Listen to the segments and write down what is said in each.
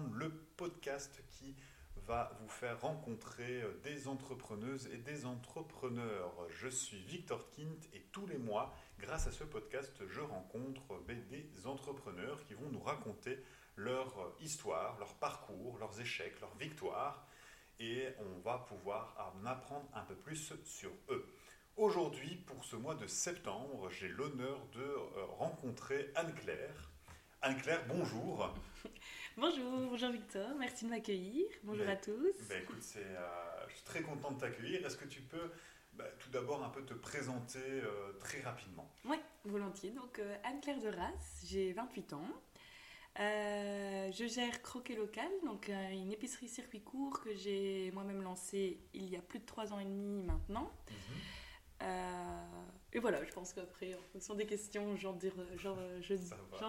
le podcast qui va vous faire rencontrer euh, des entrepreneuses et des entrepreneurs. Je suis Victor Kint et tous les mois, grâce à ce podcast, je rencontre ben, des entrepreneurs qui vont nous raconter leur histoire, leur parcours, leurs échecs, leurs victoires et on va pouvoir en apprendre un peu plus sur eux. Aujourd'hui, pour ce mois de septembre, j'ai l'honneur de euh, rencontrer Anne-Claire. Anne-Claire, bonjour. bonjour, bonjour Victor, merci de m'accueillir. Bonjour à tous. Ben écoute, euh, je suis très content de t'accueillir. Est-ce que tu peux ben, tout d'abord un peu te présenter euh, très rapidement? Oui, volontiers. Donc Anne-Claire de Race, j'ai 28 ans. je gère Croquet Local, donc une épicerie circuit court que j'ai moi-même lancée il y a plus de 3 ans et demi maintenant. Mhm. Euh, et voilà, je pense qu'après, en fonction des questions, j'en dirai,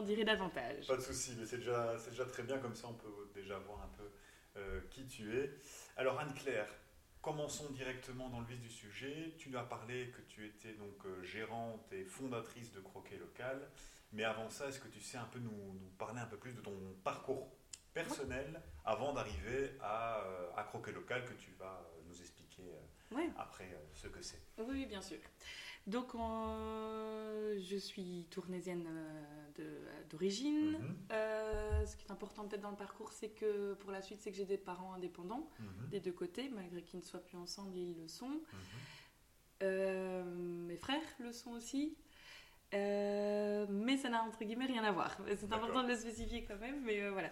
dirai davantage. Pas de souci, mais c'est déjà, déjà très bien, comme ça on peut déjà voir un peu euh, qui tu es. Alors Anne-Claire, commençons directement dans le vif du sujet. Tu nous as parlé que tu étais donc euh, gérante et fondatrice de Croquet Local, mais avant ça, est-ce que tu sais un peu nous, nous parler un peu plus de ton parcours personnel avant d'arriver à, à Croquet Local que tu vas nous expliquer après euh, ce que c'est? Oui, bien sûr. Donc, je suis tournaisienne euh, d'origine. Mhm. Euh, ce qui est important peut-être dans le parcours, c'est que pour la suite, c'est que j'ai des parents indépendants mhm. des deux côtés, malgré qu'ils ne soient plus ensemble, ils le sont. Mhm. mes frères le sont aussi. Mais ça n'a entre guillemets rien à voir. C'est important de le spécifier quand même, mais voilà.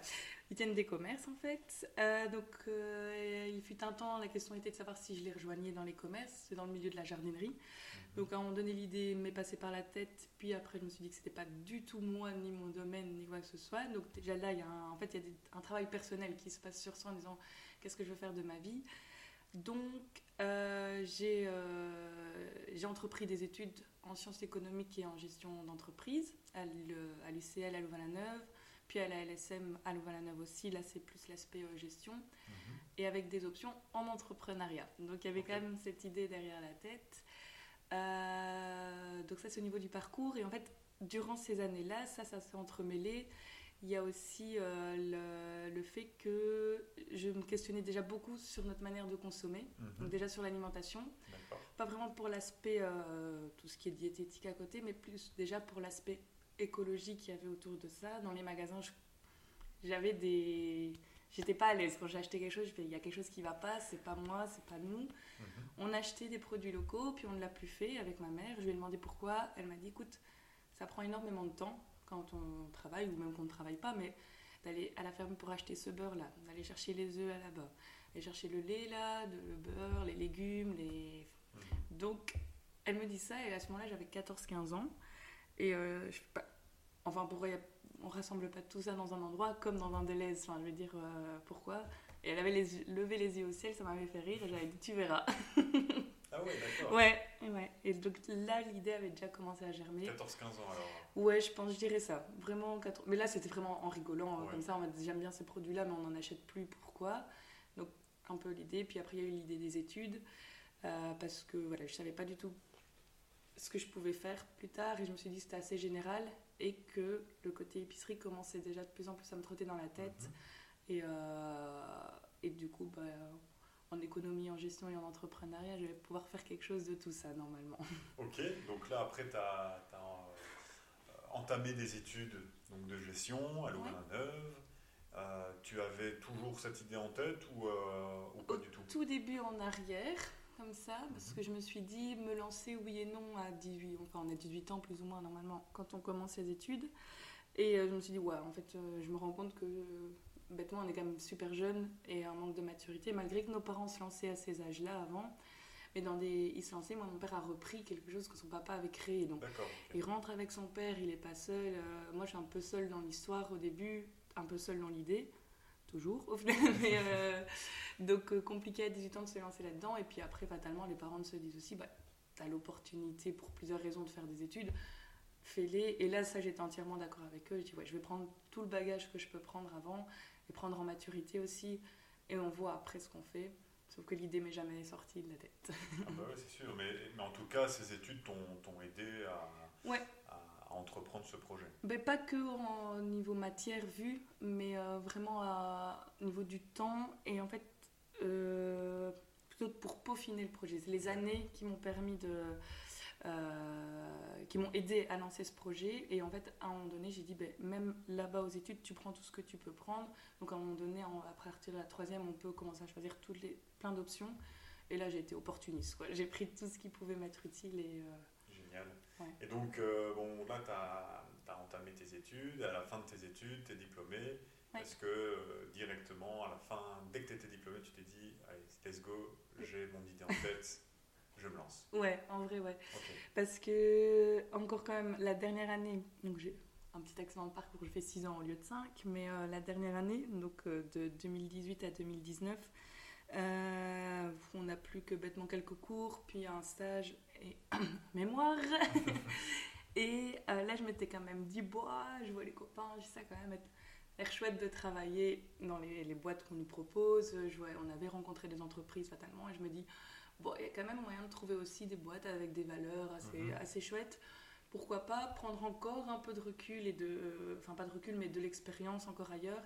Ils tiennent des commerces en fait. Euh, donc euh, il fut un temps, la question était de savoir si je les rejoignais dans les commerces, c'est dans le milieu de la jardinerie. Mhm. Donc à un moment donné, l'idée m'est passée par la tête, puis après je me suis dit que c'était pas du tout moi, ni mon domaine, ni quoi que ce soit. Donc déjà là, il y a un, en fait, il y a un travail personnel qui se passe sur soi en disant qu'est-ce que je veux faire de ma vie? Donc euh, j'ai entrepris des études en sciences économiques et en gestion d'entreprise à l'UCL à Louvain-la-Neuve puis à la LSM à Louvain-la-Neuve aussi, là c'est plus l'aspect euh, gestion, mhm. et avec des options en entrepreneuriat. Donc il y avait quand même cette idée derrière la tête. Euh, donc ça c'est au niveau du parcours, et en fait durant ces années-là, ça, ça s'est entremêlé. Il y a aussi euh, le, fait que je me questionnais déjà beaucoup sur notre manière de consommer, mhm. donc déjà sur l'alimentation. Pas vraiment pour l'aspect, tout ce qui est diététique à côté, mais plus déjà pour l'aspect écologie qu'il y avait autour de ça. Dans les magasins, j'avais des. J'étais pas à l'aise quand j'ai acheté quelque chose. Je fais, il y a quelque chose qui va pas, c'est pas moi, c'est pas nous. Mhm. On achetait des produits locaux, puis on ne l'a plus fait avec ma mère. Je lui ai demandé pourquoi. Elle m'a dit, écoute, ça prend énormément de temps quand on travaille ou même qu'on ne travaille pas, mais d'aller à la ferme pour acheter ce beurre là, d'aller chercher les œufs là-bas, aller chercher le lait là, le beurre, les légumes, les. Mhm. Donc, elle me dit ça et à ce moment-là, j'avais 14-15 ans. Et euh, je pas, enfin, pourquoi on rassemble pas tout ça dans un endroit comme dans un délai Enfin, je veux dire, euh, pourquoi? Et elle avait les, levé les yeux au ciel, ça m'avait fait rire, et j'avais dit, tu verras. ah ouais, d'accord. Ouais, ouais. Et donc là, l'idée avait déjà commencé à germer. 14-15 ans alors Ouais, je pense, je dirais ça. Vraiment, 4... mais là, c'était vraiment en rigolant, hein, comme ça, on m'a dit, j'aime bien ces produits-là, mais on n'en achète plus, pourquoi? Donc, un peu l'idée. Puis après, il y a eu l'idée des études, euh, parce que voilà, je savais pas du tout ce que je pouvais faire plus tard et je me suis dit que c'était assez général et que le côté épicerie commençait déjà de plus en plus à me trotter dans la tête mhm. et, euh, et du coup bah, en économie, en gestion et en entrepreneuriat je vais pouvoir faire quelque chose de tout ça normalement. Ok, donc là après tu as, euh, entamé des études donc, de gestion à Louvain-la-Neuve. Euh, tu avais toujours cette idée en tête ou, ou pas du tout? Tout début en arrière, comme ça, parce que je me suis dit, me lancer oui et non à 18, enfin on a 18 ans plus ou moins normalement quand on commence ses études. Et euh, je me suis dit, ouais, en fait, euh, je me rends compte que bêtement, on est quand même super jeune et un manque de maturité, malgré que nos parents se lançaient à ces âges-là avant. Mais dans des... ils se lançaient, moi mon père a repris quelque chose que son papa avait créé. Donc il rentre avec son père, il n'est pas seul. Euh, moi je suis un peu seule dans l'histoire au début, un peu seule dans l'idée toujours au final. Mais, euh, donc euh, compliqué à 18 ans de se lancer là-dedans. Et puis après, fatalement, les parents se disent aussi, bah, tu as l'opportunité pour plusieurs raisons de faire des études, fais-les. Et là, ça, j'étais entièrement d'accord avec eux. Je dis, ouais, je vais prendre tout le bagage que je peux prendre avant et prendre en maturité aussi. Et on voit après ce qu'on fait. Sauf que l'idée m'est jamais sortie de la tête. ah bah ouais, c'est sûr. Mais, mais, en tout cas, ces études t'ont aidé à, ouais. à entreprendre ce projet ben, Pas que au niveau matière vue, mais euh, vraiment au niveau du temps et en fait euh, plutôt pour peaufiner le projet. C'est les années qui m'ont permis de. Qui m'ont aidé à lancer ce projet. Et en fait à un moment donné j'ai dit ben, même là-bas aux études tu prends tout ce que tu peux prendre. Donc à un moment donné à partir de la troisième on peut commencer à choisir toutes les plein d'options. Et là j'ai été opportuniste j'ai pris tout ce qui pouvait m'être utile et génial. et donc, euh, bon, là, tu as, entamé tes études. À la fin de tes études, tu es diplômé. Est-ce que euh, directement, à la fin, dès que tu étais diplômé, tu t'es dit, allez, let's go, j'ai mon idée en tête, je me lance Ouais, en vrai, ouais. Parce que, encore quand même, la dernière année, donc j'ai un petit accident de parcours, je fais 6 ans au lieu de 5, mais euh, la dernière année, donc de 2018 à 2019, on n'a plus que bêtement quelques cours, puis un stage et mémoire. et euh, là, je m'étais quand même dit, bois, je vois les copains, je ça quand même être l'air chouette de travailler dans les, les boîtes qu'on nous propose. Je vois, on avait rencontré des entreprises fatalement et je me dis, bon, il y a quand même moyen de trouver aussi des boîtes avec des valeurs assez, mhm. assez chouettes. Pourquoi pas prendre encore un peu de recul et de, enfin pas de recul, mais de l'expérience encore ailleurs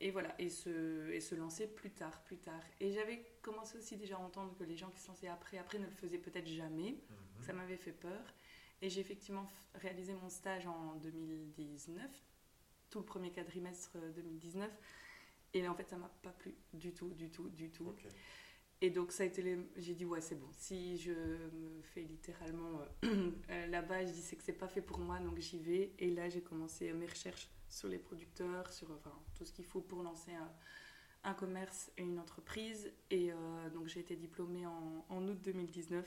et voilà, et se, et se lancer plus tard, plus tard. Et j'avais commencé aussi déjà à entendre que les gens qui se lançaient après, après ne le faisaient peut-être jamais. Mhm. Ça m'avait fait peur. Et j'ai effectivement réalisé mon stage en 2019, tout le premier quadrimestre 2019. Et en fait, ça m'a pas plu du tout, du tout, du tout. Et donc, ça a été les... j'ai dit, ouais, c'est bon. Si je me fais littéralement euh, euh, là-bas, je dis, c'est que c'est pas fait pour moi, donc j'y vais. Et là, j'ai commencé mes recherches sur les producteurs, sur enfin, tout ce qu'il faut pour lancer un, commerce et une entreprise. Et euh, donc j'ai été diplômée en, août 2019.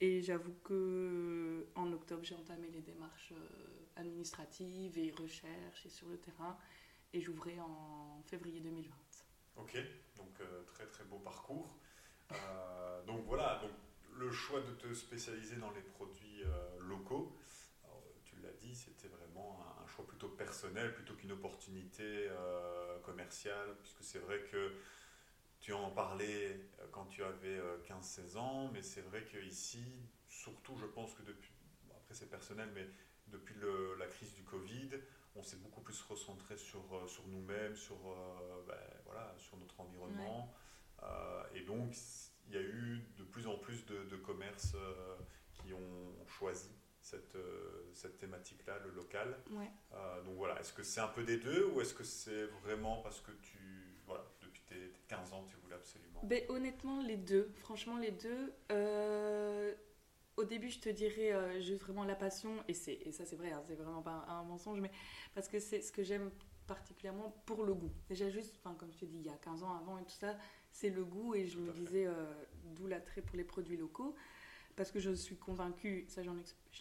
Et j'avoue que en octobre, j'ai entamé les démarches euh, administratives et recherches et sur le terrain. Et j'ouvrais en février 2020. Ok, donc euh, très très beau parcours. Donc voilà, donc, le choix de te spécialiser dans les produits locaux dit, c'était vraiment un, choix plutôt personnel plutôt qu'une opportunité euh, commerciale, puisque c'est vrai que tu en parlais euh, quand tu avais 15-16 euh, ans, mais c'est vrai qu'ici, surtout, je pense que depuis, après c'est personnel, mais depuis la crise du Covid, on s'est beaucoup plus recentré sur, sur nous-mêmes, sur, ben, voilà, sur notre environnement. Et donc, il y a eu de plus en plus de, de commerces qui ont choisi cette, euh, cette thématique-là, le local. Euh, donc voilà, est-ce que c'est un peu des deux ou est-ce que c'est vraiment parce que tu, voilà, depuis tes, 15 ans, tu voulais absolument ben, Honnêtement, les deux. Franchement, les deux. Euh, au début, je te dirais juste vraiment la passion, et, et ça c'est vrai, hein, c'est vraiment pas un, mensonge, mais parce que c'est ce que j'aime particulièrement pour le goût. Déjà juste, comme je te dis, il y a 15 ans avant et tout ça, c'est le goût, et je me disais, d'où l'attrait pour les produits locaux parce que je suis convaincue, ça je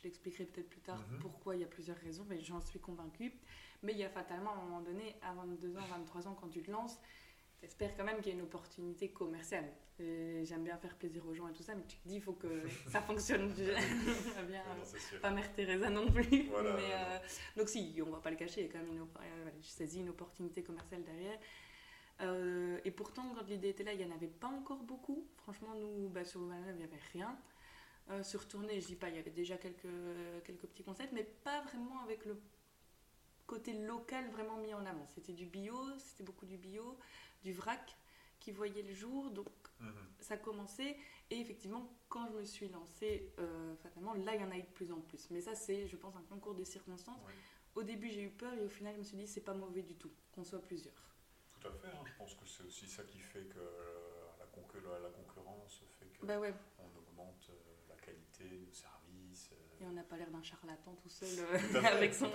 l'expliquerai peut-être plus tard mhm. pourquoi, il y a plusieurs raisons, mais j'en suis convaincue. Mais il y a fatalement, à un moment donné, à 22 ans, 23 ans, quand tu te lances, tu espères quand même qu'il y a une opportunité commerciale. J'aime bien faire plaisir aux gens et tout ça, mais tu te dis, il faut que ça fonctionne bien. pas Mère Teresa non plus. Euh, donc si, on va pas le cacher, il y a quand même une, euh, une opportunité commerciale derrière. Euh, et pourtant, quand l'idée était là, il n'y en avait pas encore beaucoup. Franchement, nous, bah, sur le il n'y avait rien. Euh, sur tournée, je dis pas, il y avait déjà quelques, quelques petits concepts, mais pas vraiment avec le côté local vraiment mis en avant. C'était du bio, c'était beaucoup du bio, du vrac qui voyait le jour, donc mhm. ça commençait. Et effectivement, quand je me suis lancée, euh, fatalement, là, il y en a eu de plus en plus. Mais ça, c'est, je pense, un concours de circonstances. Au début, j'ai eu peur et au final, je me suis dit, c'est pas mauvais du tout, qu'on soit plusieurs. Tout à fait, hein. je pense que c'est aussi ça qui fait que euh, la, la, concurrence fait que bah ouais. on augmente nos services. Euh. Et on n'a pas l'air d'un charlatan tout seul euh, avec son,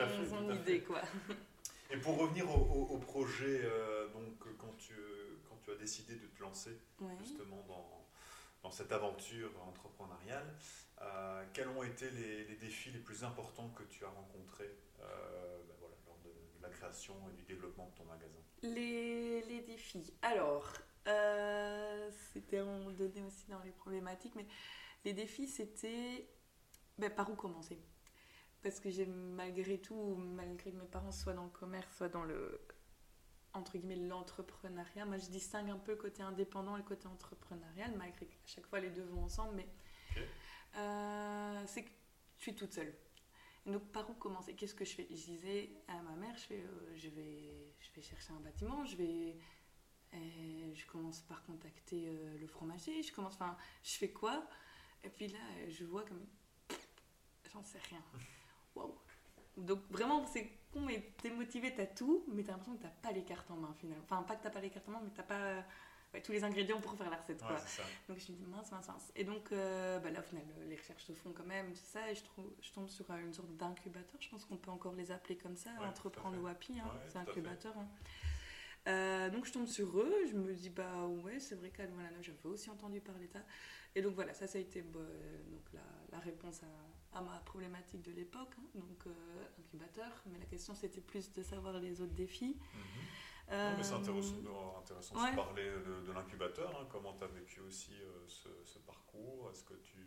idée. Quoi. Et pour revenir au, projet, euh, donc, quand, tu, quand tu as décidé de te lancer justement dans, dans, cette aventure entrepreneuriale, quels ont été les, défis les plus importants que tu as rencontrés ben la création et du développement de ton magasin les, les défis. Alors, c'était à un moment donné aussi dans les problématiques, mais les défis, c'était ben, par où commencer? Parce que j'ai malgré tout, malgré que mes parents soient dans le commerce, soit dans le entre guillemets l'entrepreneuriat, moi je distingue un peu le côté indépendant et le côté entrepreneurial, malgré qu'à chaque fois les deux vont ensemble, mais euh, c'est que je suis toute seule. Donc, par où commencer? Qu'est-ce que je fais? Je disais à ma mère, je, fais, euh, je, vais, je vais chercher un bâtiment, je vais... et je commence par contacter euh, le fromager, je commence, enfin, je fais quoi? Et puis là, je vois comme, j'en sais rien. Waouh Donc vraiment, c'est con, mais t'es motivé, t'as tout, mais t'as l'impression que t'as pas les cartes en main finalement. Enfin, pas que t'as pas les cartes en main, mais t'as pas ouais, tous les ingrédients pour faire la recette. Quoi. Ouais. Donc je me dis mince, mince, mince. Et donc euh, bah là, au final, les recherches se font quand même, tout ça, et je, trouve, je tombe sur euh, une sorte d'incubateur, je pense qu'on peut encore les appeler comme ça, Ouais, entreprendre WAPI, hein, c'est incubateur. hein. Euh, donc je tombe sur eux, je me dis bah ouais c'est vrai qu'à voilà, j'avais aussi entendu parler de ça. Et donc voilà, ça ça a été bah, donc la, la réponse à, à ma problématique de l'époque, hein, donc euh, incubateur. Mais la question c'était plus de savoir les autres défis. Mhm. Non, mais c'est Euh, intéressant, intéressant ouais. de parler de, de l'incubateur. hein. Comment tu as vécu aussi euh, ce, ce parcours? Est-ce que tu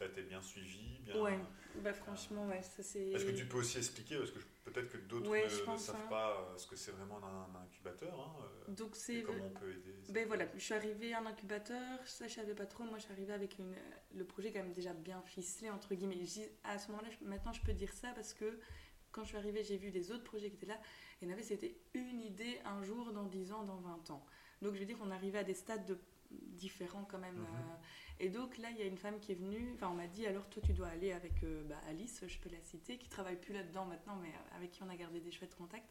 as été bien suivi bien... Ouais, bah franchement ouais, ça c'est. Est-ce que tu peux aussi expliquer Parce que je- peut-être que d'autres Ouais, ne, savent hein. pas euh, ce que c'est vraiment un, un incubateur. hein, euh, Donc c'est. comment on peut aider Ben voilà, je suis arrivée à un incubateur, ça je savais pas trop, moi je suis arrivée avec une, le projet quand même déjà bien ficelé entre guillemets. Je dis- à ce moment-là, je- maintenant je peux dire ça parce que quand je suis arrivée, j'ai vu les autres projets qui étaient là, et il y en avait, c'était une idée un jour, dans 10 ans, dans 20 ans. Donc je veux dire, on arrivait à des stades de- différents quand même. Mhm. euh, et donc là, il y a une femme qui est venue, enfin on m'a dit, alors toi tu dois aller avec euh, bah, Alice, je peux la citer, qui travaille plus là-dedans maintenant, mais euh, avec qui on a gardé des chouettes contacts.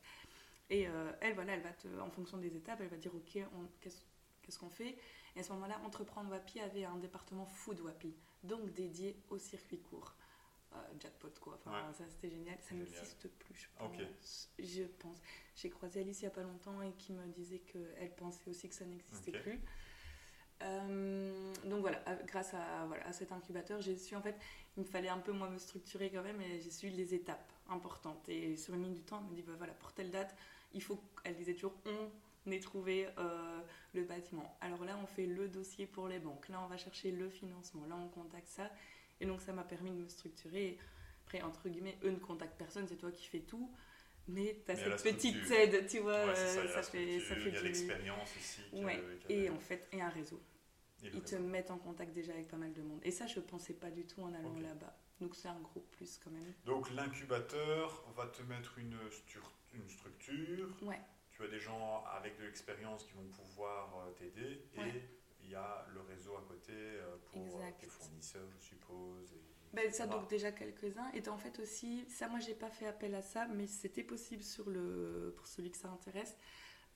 Et euh, elle, voilà, elle va te, en fonction des étapes, elle va dire, ok, qu'est-ce qu'on fait? Et à ce moment-là, Entreprendre Wapi avait un département food Wapi, donc dédié au circuit court. Euh, jackpot quoi, enfin, Ouais. ça c'était génial, ça n'existe plus, je pense. Je pense. J'ai croisé Alice il n'y a pas longtemps et qui me disait qu'elle pensait aussi que ça n'existait plus. Euh, donc voilà, grâce à, voilà, à cet incubateur, j'ai su en fait, il me fallait un peu moi me structurer quand même et j'ai su les étapes importantes. Et sur une ligne du temps, elle me dit bah voilà, pour telle date, il faut, elle disait toujours, on ait trouvé euh, le bâtiment. Alors là, on fait le dossier pour les banques. Là, on va chercher le financement. Là, on contacte ça. Et donc, ça m'a permis de me structurer. Après, entre guillemets, eux ne contactent personne, c'est toi qui fais tout. Mais tu as cette petite aide, tu vois, Ouais, ça, il y a la ça, fait, ça fait il y a du... l'expérience aussi. Ouais. qui Et en fait, et un réseau. et Ils te réseau. mettent en contact déjà avec pas mal de monde. Et ça, je pensais pas du tout en allant là-bas. Donc, c'est un gros plus quand même. Donc l'incubateur va te mettre une, stru- une structure. Ouais. Tu as des gens avec de l'expérience qui vont pouvoir euh, t'aider. Et il y a le réseau à côté euh, pour euh, Exact. tes fournisseurs, je suppose. et- Ben, ça, donc déjà quelques-uns. Et en fait aussi, ça, moi, j'ai pas fait appel à ça, mais c'était possible sur le, pour celui que ça intéresse.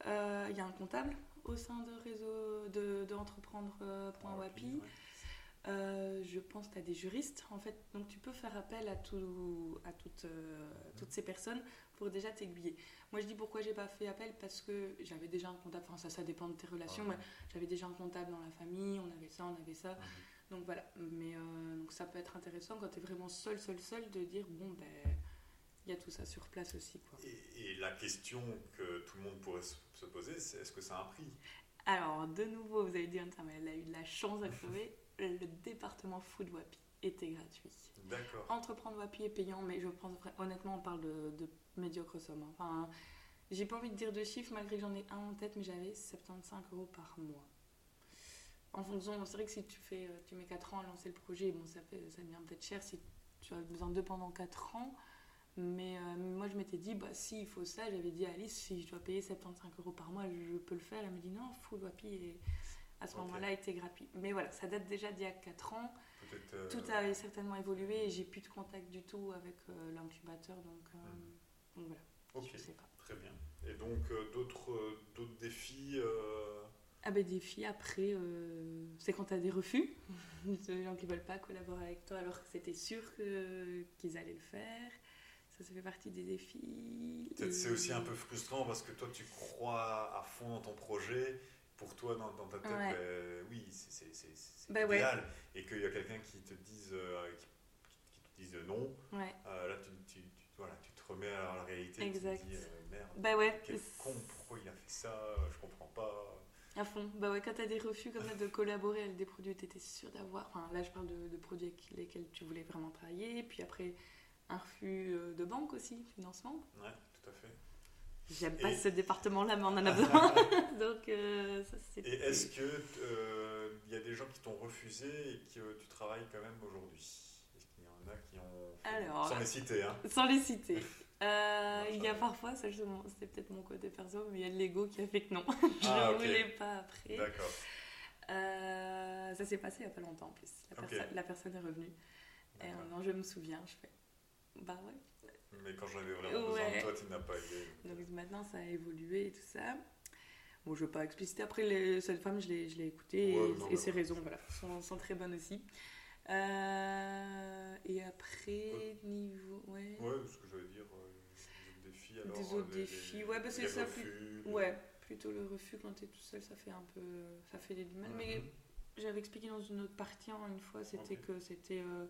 Euh, Il y a un comptable au sein de réseau de, de entreprendre.wapi. Ouais. Euh, je pense que tu as des juristes, en fait. Donc, tu peux faire appel à, tout, à toutes, euh, toutes ces personnes pour déjà t'aiguiller. Moi, je dis pourquoi j'ai pas fait appel parce que j'avais déjà un comptable. Enfin, ça, ça dépend de tes relations. Ouais. mais j'avais déjà un comptable dans la famille, on avait ça, on avait ça. Donc voilà, mais euh, donc ça peut être intéressant quand tu es vraiment seul, seul, seul, de dire bon ben il y a tout ça sur place aussi quoi. Et, et la question que tout le monde pourrait se se poser, c'est est-ce que ça a un prix? Alors de nouveau, vous avez dit Anne, mais elle a eu de la chance à trouver, le département Food Wapi était gratuit. D'accord. Entreprendre Wapi est payant, mais je pense honnêtement on parle de, de médiocre somme. hein. Enfin, j'ai pas envie de dire de chiffres malgré que j'en ai un en tête, mais j'avais 75 euros par mois. En fonction, c'est vrai que si tu fais, euh, tu mets 4 ans à lancer le projet, bon, ça, fait, ça devient peut-être cher si tu as besoin d'eux pendant 4 ans. Mais euh, moi, je m'étais dit, bah, si il faut ça, j'avais dit à Alice, si je dois payer 75 euros par mois, je peux le faire. Elle me dit, non, full Wapi, et à ce moment-là, était gratuit. Mais voilà, ça date déjà d'il y a 4 ans. Euh, Tout a certainement évolué et j'ai plus de contact du tout avec euh, l'incubateur, donc, donc voilà, Ok, je sais pas. très bien. Et donc d'autres défis Ah ben des filles, après, euh, c'est quand tu as des refus, des gens qui veulent pas collaborer avec toi alors que c'était sûr qu'ils allaient le faire. Ça, ça fait partie des défis. Et- c'est aussi un peu frustrant parce que toi tu crois à fond dans ton projet. Pour toi, dans, dans ta tête, Ouais. ben, oui, c'est- Bah ouais. idéal. Et qu'il y a quelqu'un qui te dise, euh, qui, qui te dise non, Ouais, euh, là tu, tu, tu- voilà, tu te remets à la réalité. Exact. Tu te dis, euh, merde, bah ouais, quel con, pourquoi il a fait ça? Je comprends pas. À fond. Bah ouais, quand tu as des refus comme ça de collaborer avec des produits que tu étais sûr d'avoir, enfin là je parle de, de produits avec lesquels tu voulais vraiment travailler, puis après un refus euh, de banque aussi, financement. Ouais, tout à fait. J'aime pas ce département-là, mais on en a besoin. Donc, euh, ça, c'est. Et est-ce que il y a des gens qui t'ont refusé et que tu travailles quand même aujourd'hui? Est-ce qu'il Il y en a qui ont. Alors, sans les citer, hein. Sans les citer. Euh, il y a parfois, ça justement, c'était peut-être mon côté perso, mais il y a de l'ego qui a fait que non. je Ah, ne ok. voulais pas après. D'accord. Euh, ça s'est passé il n'y a pas longtemps en plus. La, Ok. perso- la personne est revenue. Et d'accord. euh, non, je me souviens, je fais. Bah ouais. Mais quand j'en avais vraiment besoin Ouais. de toi, tu n'as pas aidé. Donc maintenant, ça a évolué et tout ça. Bon, je ne veux pas expliciter. Après, les, cette femme, je l'ai, je écoutée Ouais, et, non, et ses raisons voilà, sont, sont très bonnes aussi. Euh, et après, niveau. Ouais. Ouais, ce que j'allais dire, défis alors. Des autres les- les- défis, ouais, bah, c'est les ça, refus, les- Ouais, plutôt le refus quand tu es tout seul, ça fait un peu. Ça fait du mal. Mais j'avais expliqué dans une autre partie hein, une fois, c'était que c'était. euh,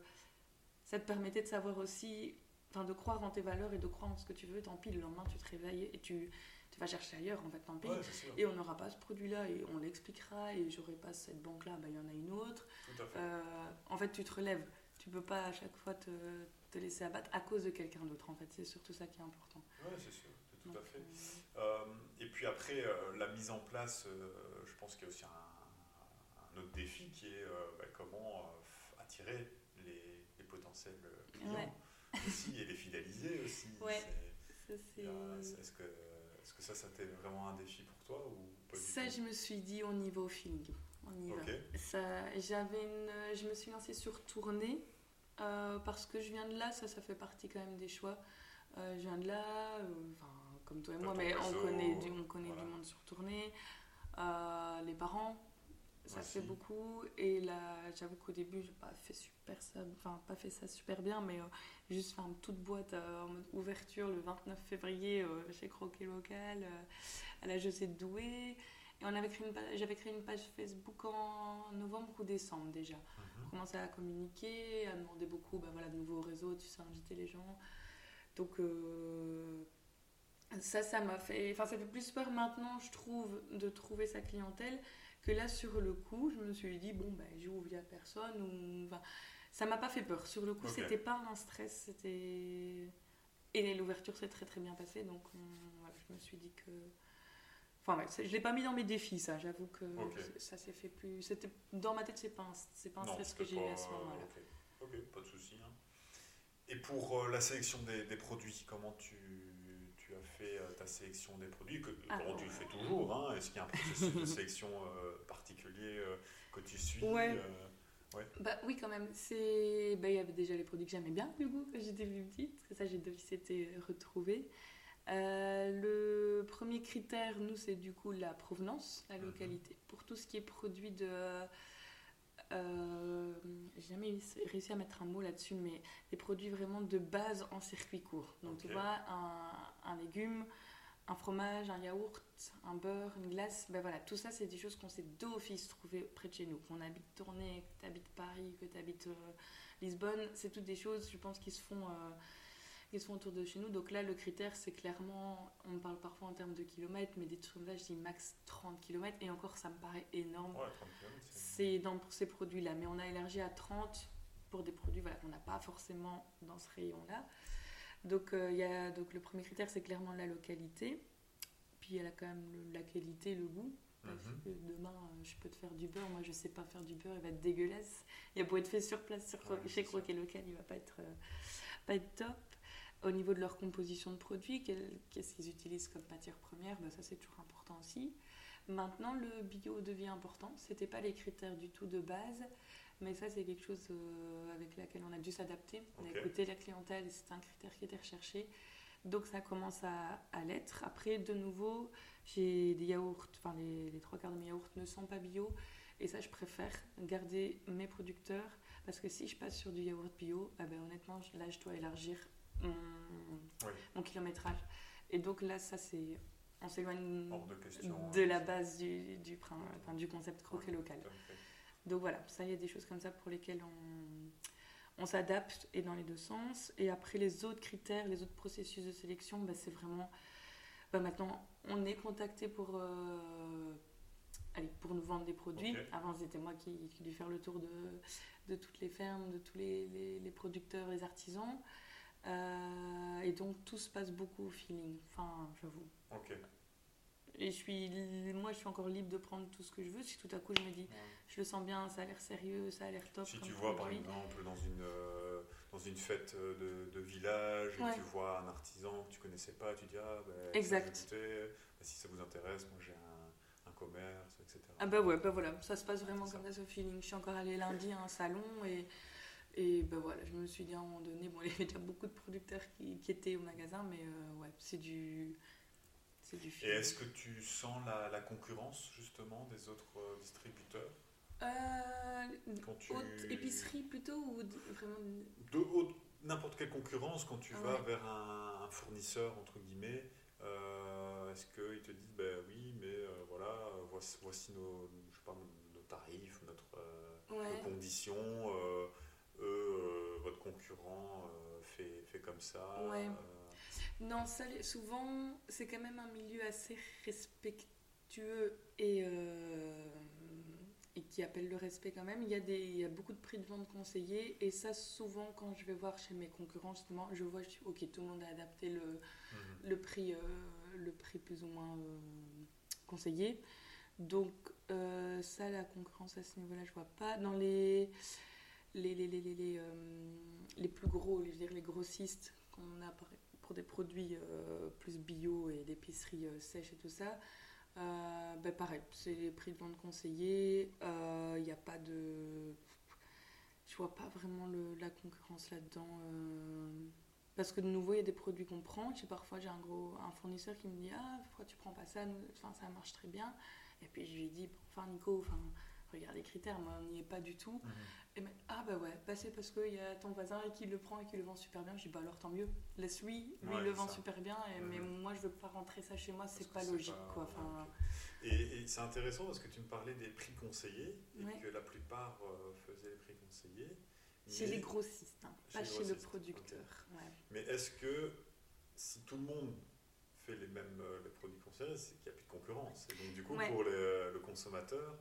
ça te permettait de savoir aussi. Enfin, de croire en tes valeurs et de croire en ce que tu veux. Tant pis, le lendemain, tu te réveilles et tu, tu vas chercher ailleurs, en fait, tant pis. Ouais. Et on n'aura pas ce produit-là et on l'expliquera et j'aurai pas cette banque-là, bah, il y en a une autre. Tout à fait. Euh, en fait, tu te relèves. Tu peux pas à chaque fois te, te laisser abattre à cause de quelqu'un d'autre, en fait. C'est surtout ça qui est important. Ouais, c'est sûr, tout à fait. euh, Euh, et puis après, euh, la mise en place, je pense qu'il y a aussi un, un autre défi qui est bah, comment attirer les, les potentiels clients Ouais. aussi et les fidéliser aussi. Ouais. C'est- Ça, il y a- c'est. Est-ce que, est que ça, ça t'est vraiment un défi pour toi ou Ça, je me suis dit, on y va au feeling. On y va. Ça, une, je me suis lancée sur tournée euh, parce que je viens de là. Ça, ça fait partie quand même des choix. Euh, je viens de là, euh, comme toi et moi, mais on connaît du, on connaît voilà. du monde sur tournée. Les parents, ça fait beaucoup. Et là, j'avoue qu'au début, j'ai pas fait super ça, enfin pas fait ça super bien, mais euh, juste fait une toute boîte euh, en mode ouverture le 29 février euh, chez Croquet Local à la Josée de Douai. Et on avait créé une page- j'avais créé une page Facebook en novembre ou décembre déjà. On commençait à communiquer, à demander beaucoup bah, voilà, de nouveaux réseaux, tu sais, inviter les gens. Donc euh, ça, ça m'a fait... Enfin, ça fait plus peur maintenant, je trouve, de trouver sa clientèle que là, sur le coup, je me suis dit, bon, bah, j'ouvre via personne. Ou... Enfin, ça m'a pas fait peur. Sur le coup, Ok. c'était pas un stress, c'était... Et l'ouverture s'est très très bien passée, donc on- voilà, je me suis dit que... Enfin, ouais, je l'ai pas mis dans mes défis, ça. J'avoue que ça s'est fait plus... C'était... Dans ma tête, c'est pas un, c'est pas un Non, stress que j'ai eu à ce moment-là. Ok, Ok, pas de souci. hein. Et pour euh, la sélection des, des produits, comment tu, tu as fait euh, ta sélection des produits que, Ah. comment tu le fais toujours hein Est-ce qu'il y a un processus de sélection euh, particulier euh, que tu suis Ouais. Bah oui, quand même. C'est, bah, il y avait déjà les produits que j'aimais bien, du coup, quand j'étais plus petite. Parce que ça, j'ai depuis c'était retrouvé. Euh, le premier critère, nous, c'est du coup la provenance, la Mhm. localité. Pour tout ce qui est produit de. Euh, j'ai jamais réussi à mettre un mot là-dessus, mais des produits vraiment de base en circuit court. Donc, tu vois, un, un légume, un fromage, un yaourt, un beurre, une glace, ben voilà, tout ça, c'est des choses qu'on sait d'office trouver près de chez nous. Qu'on habite Tournai, que tu habites Paris, que tu habites Lisbonne, c'est toutes des choses, je pense, qui se font. euh, qui se font autour de chez nous. Donc là, le critère, c'est clairement, on parle parfois en termes de kilomètres, mais des trucs comme ça, je dis max 30 kilomètres, et encore, ça me paraît énorme. Ouais, 30 kilomètres, c'est- dans pour ces produits-là, mais on a élargi à 30 pour des produits voilà, qu'on n'a pas forcément dans ce rayon-là. Donc, euh, il y a, donc le premier critère, c'est clairement la localité. Puis il y a quand même le- la qualité, le goût. Parce Mhm. que demain, euh, je peux te faire du beurre. Moi, je sais pas faire du beurre, il va être dégueulasse. Il a beau être fait sur place sur, Ouais, chez. Croquet Local, il va pas être, euh, pas être top. Au niveau de leur composition de produits, qu'est-ce qu'ils utilisent comme matière première bah, Ça, c'est toujours important aussi. Maintenant, le bio devient important. C'était pas les critères du tout de base, mais ça, c'est quelque chose euh, avec laquelle on a dû s'adapter. On a écouté la clientèle c'est un critère qui était recherché. Donc, ça commence à, à l'être. Après, de nouveau, j'ai des yaourts, enfin, les, les trois quarts de mes yaourts ne sont pas bio. Et ça, je préfère garder mes producteurs parce que si je passe sur du yaourt bio, ah ben, honnêtement, là, je dois élargir mon, Oui. mon kilométrage. Et donc là, ça, c'est. On s'éloigne Hors de hein, la base du, du, prin- enfin, du concept croquet local. Donc voilà, ça, il y a des choses comme ça pour lesquelles on, on s'adapte et dans les deux sens. Et après, les autres critères, les autres processus de sélection, bah, c'est vraiment. bah, maintenant, on est contacté pour, euh, allez, pour nous vendre des produits. Avant, c'était moi qui, qui devais faire le tour de, de toutes les fermes, de tous les, les- les producteurs, les artisans. Euh, et donc, tout se passe beaucoup au feeling. Enfin, j'avoue. Ok. Et je suis, moi, je suis encore libre de prendre tout ce que je veux. Si tout à coup, je me dis, Ouais. je le sens bien, ça a l'air sérieux, ça a l'air top. Si tu vois par exemple dans une, euh, dans une fête de, de village et tu vois un artisan que tu connaissais pas, tu dis ah ben ça, Exact. Ben, si ça vous intéresse, moi j'ai un, un commerce, etc. Ah bah ouais, bah voilà, ça se passe vraiment comme ça, ce feeling. Je suis encore allée lundi à un salon et, et bah voilà, je me suis dit à un moment donné, bon, il y avait déjà beaucoup de producteurs qui, qui étaient au magasin, mais euh, ouais, c'est du, c'est du Et feeling. est-ce que tu sens la, la concurrence justement des autres euh, distributeurs? Euh, quand tu... haute épicerie plutôt ou vraiment de haute- n'importe quelle concurrence quand tu Ah vas ouais. vers un, un fournisseur entre guillemets euh, est-ce qu'ils te disent ben oui mais euh, voilà voici, voici nos, je sais pas, nos tarifs notre euh, Ouais. nos conditions euh, votre concurrent euh, fait, fait comme ça Ouais. euh, Non, ça, souvent, c'est quand même un milieu assez respectueux et, euh, et qui appelle le respect quand même. Il y, a des, il y a beaucoup de prix de vente conseillés et ça, souvent, quand je vais voir chez mes concurrents, justement, je vois, je dis, ok, tout le monde a adapté le, mhm. le, prix, le prix plus ou moins conseillé. Donc, euh, ça, la concurrence à ce niveau-là, je vois pas. Dans les, les, les, les, les, euh, les plus gros, je les grossistes qu'on a pour, des produits euh, plus bio et d'épicerie euh, sèche et tout ça, euh, ben pareil, c'est les prix de vente conseillés. Il n'y a pas de. Je vois pas vraiment le- la concurrence là-dedans. euh, parce que de nouveau, il y a des produits qu'on prend. J'ai parfois j'ai un gros un fournisseur qui me dit ah pourquoi tu prends pas ça? Enfin, ça marche très bien. Et puis je lui dis enfin Nico, enfin regarde les critères, moi on n'y est pas du tout. Mhm. Et ben, ah bah ouais, bah c'est parce qu'il y a ton voisin qui le prend et qui le vend super bien. Je dis bah alors tant mieux, laisse lui, lui Ouais, il le vend ça. super bien. Et, Mais moi je veux pas rentrer ça chez moi, c'est pas logique pas- quoi. Enfin, et, et c'est intéressant parce que tu me parlais des prix conseillés et Ouais. que la plupart euh, faisaient les prix conseillés Chez mais- les grossistes, hein, Chez pas les chez le producteur. Ouais. Mais est-ce que si tout le monde fait les mêmes euh, les produits conseillés, c'est qu'il n'y a plus de concurrence Et donc du coup, Ouais. pour le consommateur,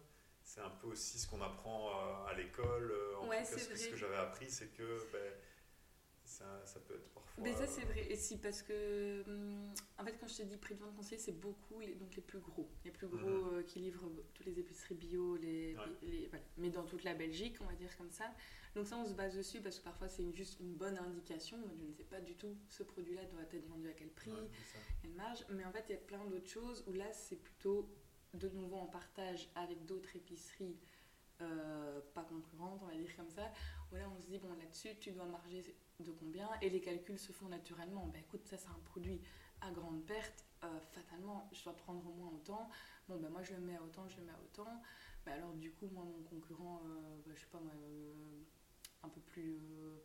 c'est un peu aussi ce qu'on apprend euh, à l'école. euh, En Ouais, tout cas, c'est ce, que- ce que j'avais appris, c'est que ben, ça, ça peut être parfois... Mais ça c'est euh, vrai, et si parce que hum, en fait quand je te dis prix de vente conseillé c'est beaucoup les, donc les plus gros, les plus gros Mhm. euh, qui livrent toutes les épiceries bio, les, Ouais. les- voilà. mais dans toute la Belgique on va dire comme ça. Donc ça on se base dessus parce que parfois c'est une- juste une bonne indication, Moi, je ne sais pas du tout ce produit-là doit être vendu à quel prix, ouais, c'est ça. quelle marge, mais en fait il y a plein d'autres choses où là c'est plutôt de nouveau en partage avec d'autres épiceries euh, pas concurrentes on va dire comme ça, où là on se dit bon là-dessus tu dois marger de combien? Et les calculs se font naturellement. Ben écoute ça c'est un produit à grande perte, euh, fatalement je dois prendre au moins autant, bon ben moi je le mets à autant, je le mets à autant, ben alors du coup moi mon concurrent, euh, ben, je sais pas moi, un peu plus,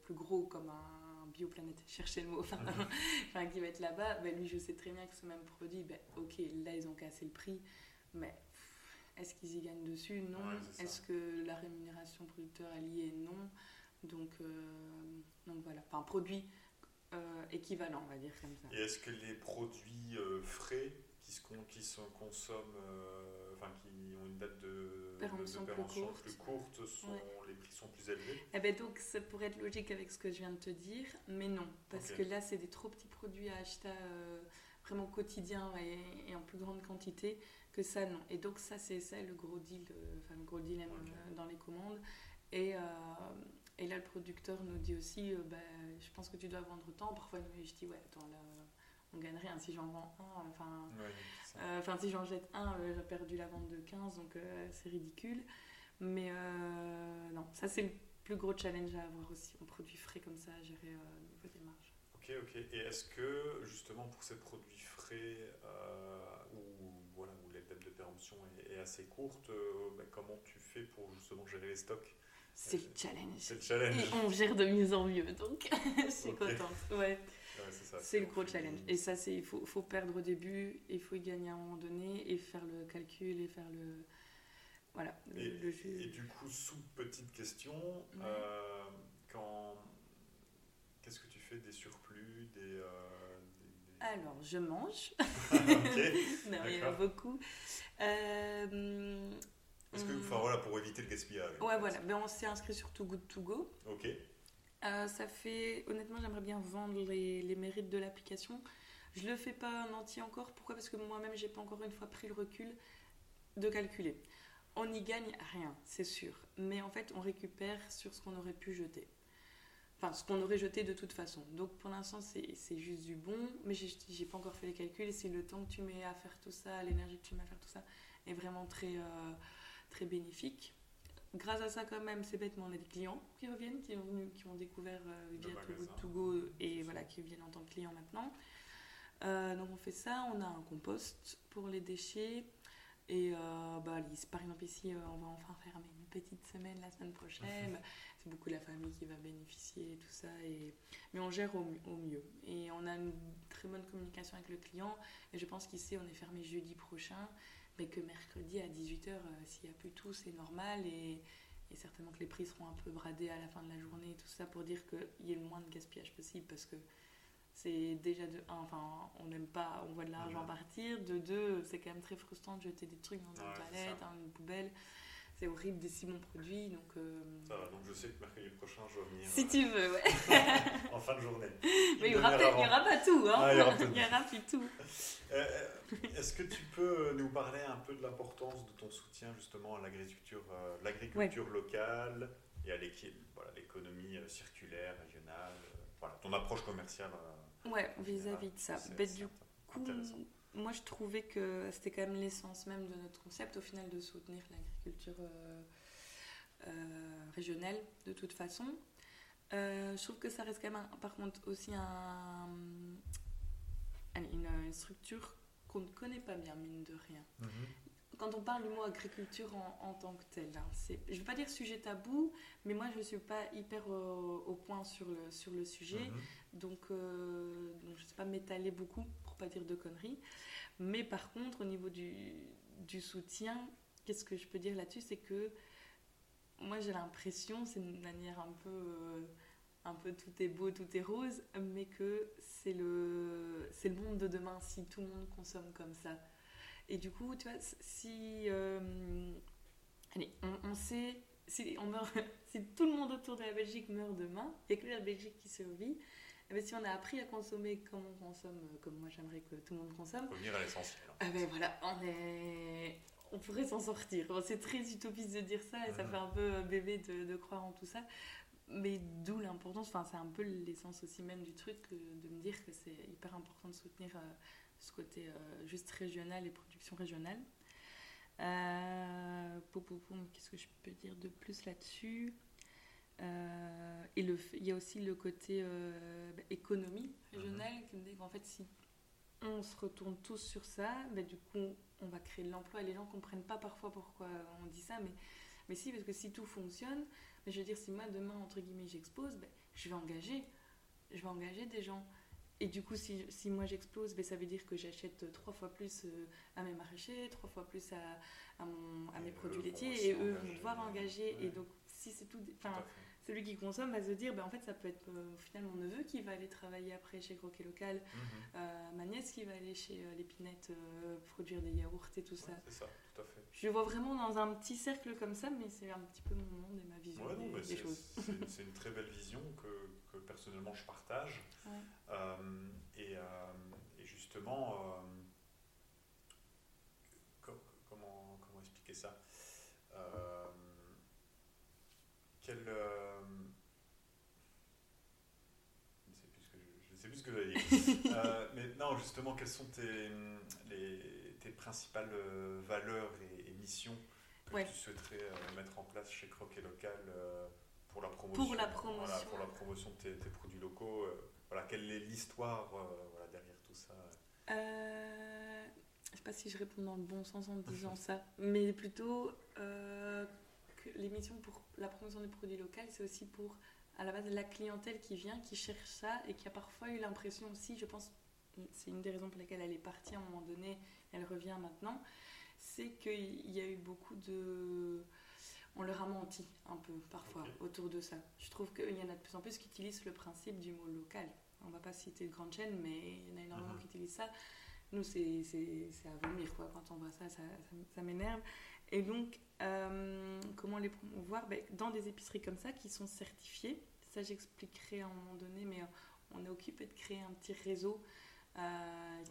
plus gros comme un bioplanète, cherchez le mot, enfin, enfin, qui va être là-bas, ben lui je sais très bien que ce même produit, ben ok là ils ont cassé le prix, mais est-ce qu'ils y gagnent dessus? Non. Ouais, est-ce que la rémunération producteur est liée? Non. Donc, euh, donc voilà, enfin produit euh, équivalent on va dire comme ça. Et est-ce que les produits euh, frais qui se, qui se consomment, enfin qui ont une date de Péremption de plus péremption courte. plus courte, sont, Ouais. les prix sont plus élevés? Eh ben donc ça pourrait être logique avec ce que je viens de te dire, mais non, parce que là c'est des trop petits produits à acheter vraiment quotidien et, et en plus grande quantité que ça non. Et donc ça c'est ça le gros deal, enfin le gros dilemme euh, dans les commandes. Et, euh, et là le producteur nous dit aussi, euh, bah, je pense que tu dois vendre tant. Parfois je dis ouais attends là on gagne rien si j'en vends un, enfin. Ouais. Euh, Enfin, si j'en jette un, j'ai perdu la vente de 15, donc c'est ridicule. Mais non, ça c'est le plus gros challenge à avoir aussi en produits frais comme ça, à gérer au niveau des marges. Ok, ok. Et est-ce que justement pour ces produits frais euh, où, voilà, où la date de péremption est, est assez courte, euh, bah, comment tu fais pour justement gérer les stocks? C'est le challenge. C'est le challenge. Et on gère de mieux en mieux, donc je suis contente. Ouais, Ouais, c'est le gros challenge. Et ça, c'est il faut, faut perdre au début, il faut y gagner à un moment donné, et faire le calcul, et faire le. Voilà, Et, le jeu. et du coup, sous petite question, euh, quand qu'est-ce que tu fais des surplus, des, euh, Alors, je mange. Ok. non, il y en a beaucoup. Euh, Est-ce que, hum, enfin voilà, pour éviter le gaspillage. Ouais, voilà. Ben, on s'est inscrit sur Too Good To Go. Ok. Euh, ça fait, honnêtement, j'aimerais bien vendre les, les mérites de l'application. Je le fais pas en entier encore. Pourquoi? Parce que moi-même, j'ai pas encore une fois pris le recul de calculer. On n'y gagne rien, c'est sûr. Mais en fait, on récupère sur ce qu'on aurait pu jeter. Enfin ce qu'on aurait jeté de toute façon. Donc pour l'instant c'est juste du bon, mais j'ai pas encore fait les calculs et c'est le temps que tu mets à faire tout ça, l'énergie que tu mets à faire tout ça est vraiment très, euh, très bénéfique. Grâce à ça quand même, c'est bêtement, on a des clients qui reviennent, qui, ont, qui ont découvert euh, via Too Go et voilà, qui viennent en tant que clients maintenant. Euh, donc on fait ça, on a un compost pour les déchets. Et bah, par exemple ici, on va enfin faire une petite semaine la semaine prochaine. c'est beaucoup la famille qui va bénéficier et tout ça. Et... Mais on gère au, mieux. Et on a une très bonne communication avec le client. Et je pense qu'ici, on est fermé jeudi prochain. Mais que mercredi à 18h, euh, s'il n'y a plus tout, c'est normal. Et, et, certainement que les prix seront un peu bradés à la fin de la journée et tout ça pour dire qu'il y ait le moins de gaspillage possible. Parce que c'est déjà de un, enfin, on n'aime pas, on voit de l'argent partir. De deux, c'est quand même très frustrant de jeter des trucs dans une toilette, dans une poubelle c'est horrible des si bons produits. Donc, euh, Ça va, donc je sais que mercredi prochain, je vais venir. Si tu veux, ouais. en fin de journée. Mais il n'y aura, aura, pas tout. Hein. Ah, il n'y aura, plus tout. Euh, euh, est-ce que tu peux nous parler un peu de l'importance de ton soutien justement à l'agriculture l'agriculture locale et à l'économie circulaire, régionale voilà, Ton approche commerciale Ouais, vis-à-vis de ça. Ben, du coup, moi, je trouvais que c'était quand même l'essence même de notre concept, au final, de soutenir l'agriculture euh, euh, régionale de toute façon. Euh, je trouve que ça reste quand même, par contre, aussi un, une, structure qu'on ne connaît pas bien, mine de rien. Mhm. Quand on parle du mot agriculture en, tant que tel, hein, je ne veux pas dire sujet tabou, mais moi je ne suis pas hyper au, point sur le, sur le sujet, mhm. donc, donc, je ne sais pas m'étaler beaucoup pas dire de conneries. Mais par contre, au niveau du, du soutien, qu'est-ce que je peux dire là-dessus C'est que moi, j'ai l'impression, c'est une manière un peu, euh, un peu tout est beau, tout est rose, mais que c'est le, c'est le monde de demain si tout le monde consomme comme ça. Et du coup, tu vois, si. Euh, allez, on, sait. Si, on meurt, si tout le monde autour de la Belgique meurt demain, il n'y a que la Belgique qui survit. Eh ben, si on a appris à consommer comme on consomme, euh, comme moi j'aimerais que tout le monde consomme. Revenir à l'essentiel. Ah ben voilà, on est, on pourrait s'en sortir. c'est très utopiste de dire ça et ça mhm. fait un peu euh, bébé de, de croire en tout ça. Mais d'où l'importance, enfin c'est un peu l'essence aussi même du truc de me dire que c'est hyper important de soutenir euh, ce côté juste régional et production régionale. Euh, Qu'est-ce que je peux dire de plus là-dessus? Euh, et le, il y a aussi le côté euh, bah, économie régionale mhm. qui me dit qu'en fait, si on se retourne tous sur ça, bah, du coup, on va créer de l'emploi. Et les gens ne comprennent pas parfois pourquoi on dit ça, mais, mais si, parce que si tout fonctionne, mais je veux dire, si moi demain, entre guillemets, j'expose, bah, je vais engager. Je vais engager des gens. Et du coup, si, si moi j'explose, ça veut dire que j'achète trois fois plus euh, à mes maraîchers, trois fois plus à, à, mon, à mes produits laitiers, et eux vont devoir engager. Et donc, si c'est tout. Enfin, celui qui consomme va se dire ben, en fait ça peut être euh, au final mon neveu qui va aller travailler après chez Croquet Local mhm. euh, ma nièce qui va aller chez euh, l'épinette produire des yaourts et tout ça. c'est ça tout à fait. Je le vois vraiment dans un petit cercle comme ça mais c'est un petit peu mon monde et ma vision des, choses. c'est une très belle vision que, que personnellement je partage. Et, et, justement comment, comment expliquer ça? Quel que euh, mais non, justement, quelles sont tes, tes principales euh, valeurs et, missions que tu souhaiterais euh, mettre en place chez Croquet Local pour la promotion, pour la promotion, pour la promotion de tes, produits locaux voilà, Quelle est l'histoire voilà, derrière tout ça? Je ne sais pas si je réponds dans le bon sens en disant ça, mais plutôt que les missions pour la promotion des produits locaux, c'est aussi pour à la base la clientèle qui vient, qui cherche ça et qui a parfois eu l'impression aussi, je pense, c'est une des raisons pour lesquelles elle est partie à un moment donné, elle revient maintenant, c'est qu'il y a eu beaucoup de... On leur a menti un peu parfois autour de ça. Je trouve qu'il y en a de plus en plus qui utilisent le principe du mot local. On va pas citer de grandes chaînes, mais il y en a énormément mhm. qui utilisent ça. Nous, c'est à vomir quoi. quand on voit ça, ça, ça, m'énerve. Et donc, euh, comment les promouvoir? Ben, Dans des épiceries comme ça qui sont certifiées. Ça, j'expliquerai à un moment donné, mais on est occupé de créer un petit réseau. Euh,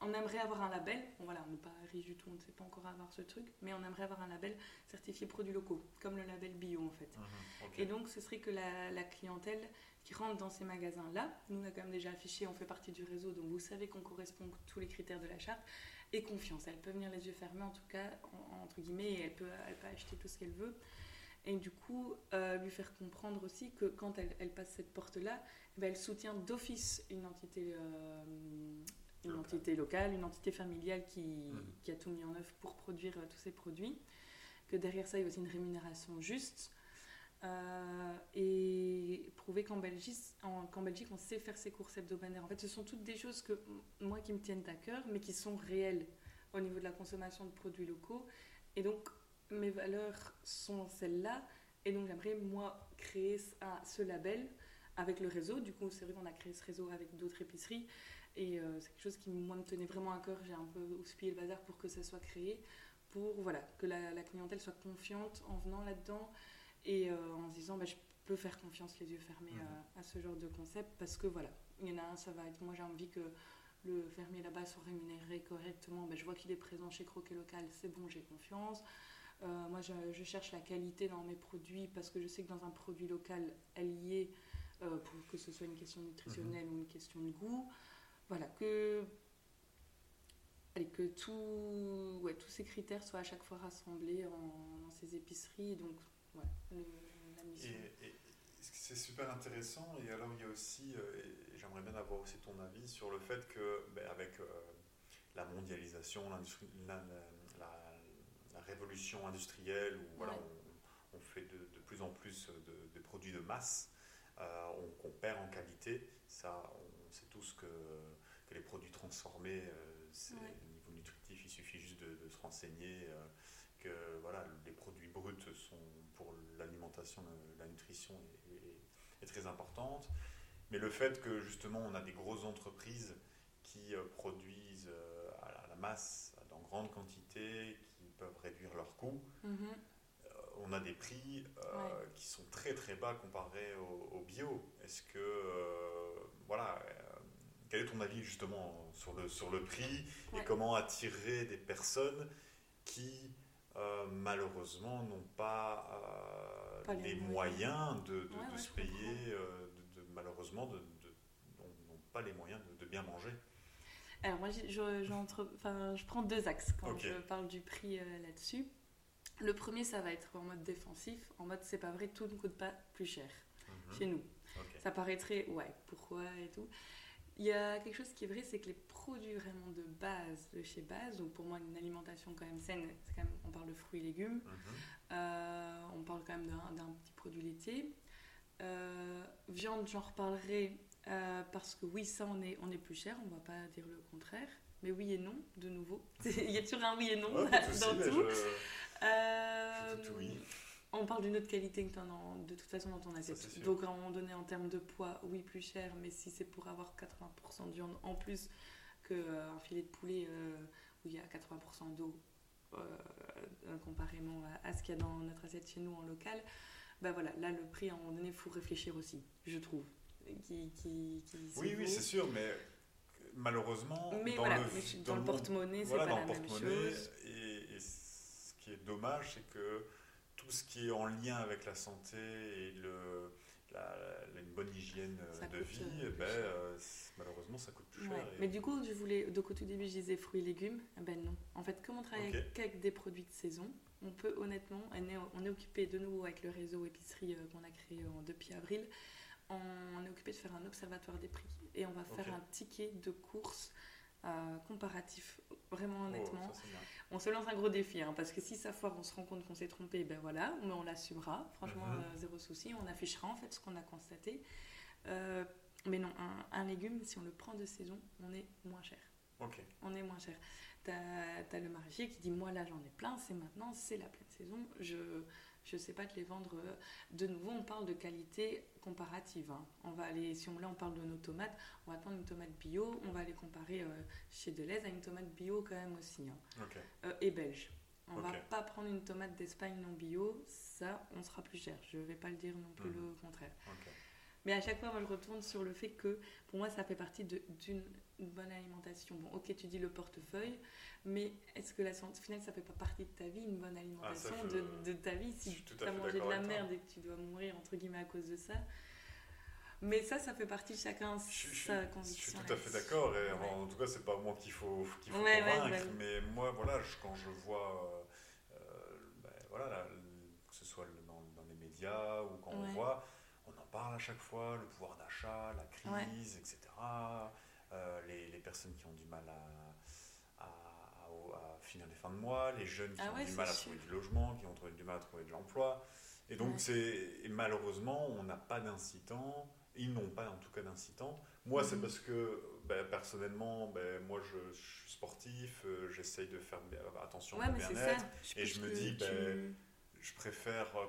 on aimerait avoir un label. Bon, voilà, on n'est pas riche du tout, on ne sait pas encore avoir ce truc, mais on aimerait avoir un label certifié produits locaux, comme le label bio en fait. Mhm. Et donc, ce serait que la, la clientèle qui rentre dans ces magasins-là, nous on a quand même déjà affiché, on fait partie du réseau, donc vous savez qu'on correspond à tous les critères de la charte, et confiance. Elle peut venir les yeux fermés, en tout cas, en- entre guillemets, et elle peut, elle peut acheter tout ce qu'elle veut. Et du coup, euh, lui faire comprendre aussi que quand elle, elle passe cette porte-là, eh ben, elle soutient d'office une entité, euh, une Locale. entité locale, une entité familiale qui, Mhm. qui a tout mis en œuvre pour produire euh, tous ces produits. Que derrière ça, il y a aussi une rémunération juste. Euh, et prouver qu'en Belgique, qu'en Belgique, on sait faire ses courses hebdomadaires. En fait, ce sont toutes des choses que moi qui me tiennent à cœur, mais qui sont réelles au niveau de la consommation de produits locaux. Et donc, mes valeurs sont celles-là. Et donc, j'aimerais, moi, créer ce- ce label avec le réseau. Du coup, c'est vrai qu'on a créé ce réseau avec d'autres épiceries. Et euh, c'est quelque chose qui, moi, me tenait vraiment à cœur. J'ai un peu houspillé le bazar pour que ça soit créé. Pour voilà, que la clientèle soit confiante en venant là-dedans et euh, en se disant bah, je peux faire confiance les yeux fermés Mhm. à, à ce genre de concept parce que voilà, il y en a un, ça va être moi j'ai envie que le fermier là-bas soit rémunéré correctement, bah, je vois qu'il est présent chez Croquet Local, c'est bon, j'ai confiance. Euh, moi je, je cherche la qualité dans mes produits parce que je sais que dans un produit local, elle y est, euh, pour que ce soit une question nutritionnelle ou une question de goût. Voilà, que, allez, que tout, ouais, tous ces critères soient à chaque fois rassemblés en- dans ces épiceries. Donc, ouais, le- la mission. Et, et c'est super intéressant. Et alors, il y a aussi, euh, et j'aimerais bien avoir aussi ton avis sur le fait que, ben, avec euh, la mondialisation, l'industrie- la, la- la- la révolution industrielle, où voilà, Ouais. on, on fait de, de plus en plus de, de produits de masse, euh, on, perd en qualité. Ça, on sait tous que, que les produits transformés, euh, c'est Ouais. au niveau nutritif, il suffit juste de, de se renseigner. Que voilà, les produits bruts sont pour l'alimentation, la nutrition est, est- est très importante. Mais le fait que justement on a des grosses entreprises qui euh, produisent euh, à la masse, dans grande quantité, qui peuvent réduire leurs coûts, Mhm. euh, on a des prix euh, qui sont très très bas comparés au, au bio. Est-ce que, euh, voilà, quel est ton avis justement sur le, sur le prix et comment attirer des personnes qui euh, malheureusement n'ont pas, euh, Pas les les moyens. moyens de, de- Ouais, de ouais, se payer, euh, de, malheureusement, n'ont pas les moyens de, bien manger. Alors moi, je, prends deux axes quand je parle du prix euh, là-dessus. Le premier, ça va être en mode défensif, en mode c'est pas vrai, tout ne coûte pas plus cher Mhm. chez nous. Ça paraîtrait, ouais, pourquoi et tout. Il y a quelque chose qui est vrai, c'est que les produits vraiment de base, de chez base, donc pour moi une alimentation quand même saine, c'est quand même, on parle de fruits et légumes, Mhm. euh, on parle quand même d'un, petit produit laitier. Euh, viande, j'en reparlerai euh, parce que oui, ça on est, on est plus cher, on va pas dire le contraire. Mais oui et non, de nouveau. Il y a toujours un oui et non Ouais, dans tout. je- Euh, tout oui. On parle d'une autre qualité que t'en as de toute façon dans ton assiette. Donc à un moment donné, en termes de poids, oui, plus cher, mais si c'est pour avoir 80% de viande en plus qu'un filet de poulet euh, où il y a 80% d'eau, euh, euh, comparément à, à ce qu'il y a dans notre assiette chez nous en local, bah voilà, là le prix à un moment donné, il faut réfléchir aussi, je trouve. Qui, qui, qui Oui, oui, c'est sûr, mais malheureusement, Mais dans voilà, le, mais dans le monde- porte-monnaie, c'est voilà, pas dans la même chose. Et, et ce qui est dommage, c'est que tout ce qui est en lien avec la santé et le, la, la- une bonne hygiène euh, Ça de vie, euh, ben, euh, malheureusement, ça coûte plus Ouais. cher. et- Mais du coup, je voulais, donc au tout début, je disais fruits et légumes. Eh Ben non. En fait, comme on travaille Ok. avec- qu'avec des produits de saison, on peut honnêtement, on est, on est occupé de nouveau avec le réseau épicerie qu'on a créé en, depuis avril, on est occupé de faire un observatoire des prix et on va faire un ticket de course euh, comparatif. Vraiment Oh, honnêtement, ça. On se lance un gros défi hein, parce que si ça foire, on se rend compte qu'on s'est trompé, ben voilà, mais on l'assumera. Franchement, Mhm. euh, zéro souci, on affichera en fait ce qu'on a constaté. Euh, mais non, un, un légume, si on le prend de saison, on est moins cher. Ok. On est moins cher. T'as as le maraîcher qui dit Moi là j'en ai plein, c'est maintenant, c'est la pleine saison, je je sais pas te les vendre. euh, De nouveau, on parle de qualité comparative. hein. On va aller, si on, là on parle de nos tomates, on va prendre une tomate bio, on va les comparer euh, chez Deleuze à une tomate bio quand même aussi. hein. Ok. Euh, et belge. On va Ok. pas prendre une tomate d'Espagne non bio, ça on sera plus cher. Je vais pas le dire non plus Mhm. le contraire. Mais à chaque fois, moi, je retourne sur le fait que pour moi, ça fait partie d'une bonne alimentation. Bon, ok, tu dis le portefeuille, mais est-ce que la santé finale, ça fait pas partie de ta vie, une bonne alimentation Ah, ça, je- de, de ta vie Si tu as mangé de la toi. merde et que tu dois mourir, entre guillemets, à cause de ça. Mais ça, ça fait partie de chacun Je, je sa je conviction. suis tout à fait d'accord, et Ouais. en tout cas, c'est pas moi qu'il faut, qu'il faut Ouais, ouais, convaincre, oui. mais moi, voilà, je- quand je vois, euh, euh, ben, voilà, que ce soit dans, dans les médias ou quand on Ouais. voit, parle à chaque fois, le pouvoir d'achat, la crise, etc. euh, les, les personnes qui ont du mal à, à, à- à finir les fins de mois, les jeunes qui Ah ont ouais, du mal à sûr. trouver du logement, qui ont du mal à trouver de l'emploi. Et donc, Ouais. c'est et malheureusement, on n'a pas d'incitant. Ils n'ont pas en tout cas d'incitant. Moi, c'est Mhm. parce que ben, personnellement, ben, moi je, je suis sportif, euh, j'essaye de faire attention mais c'est bien-être. et je me dis, tu- ben, Je préfère euh,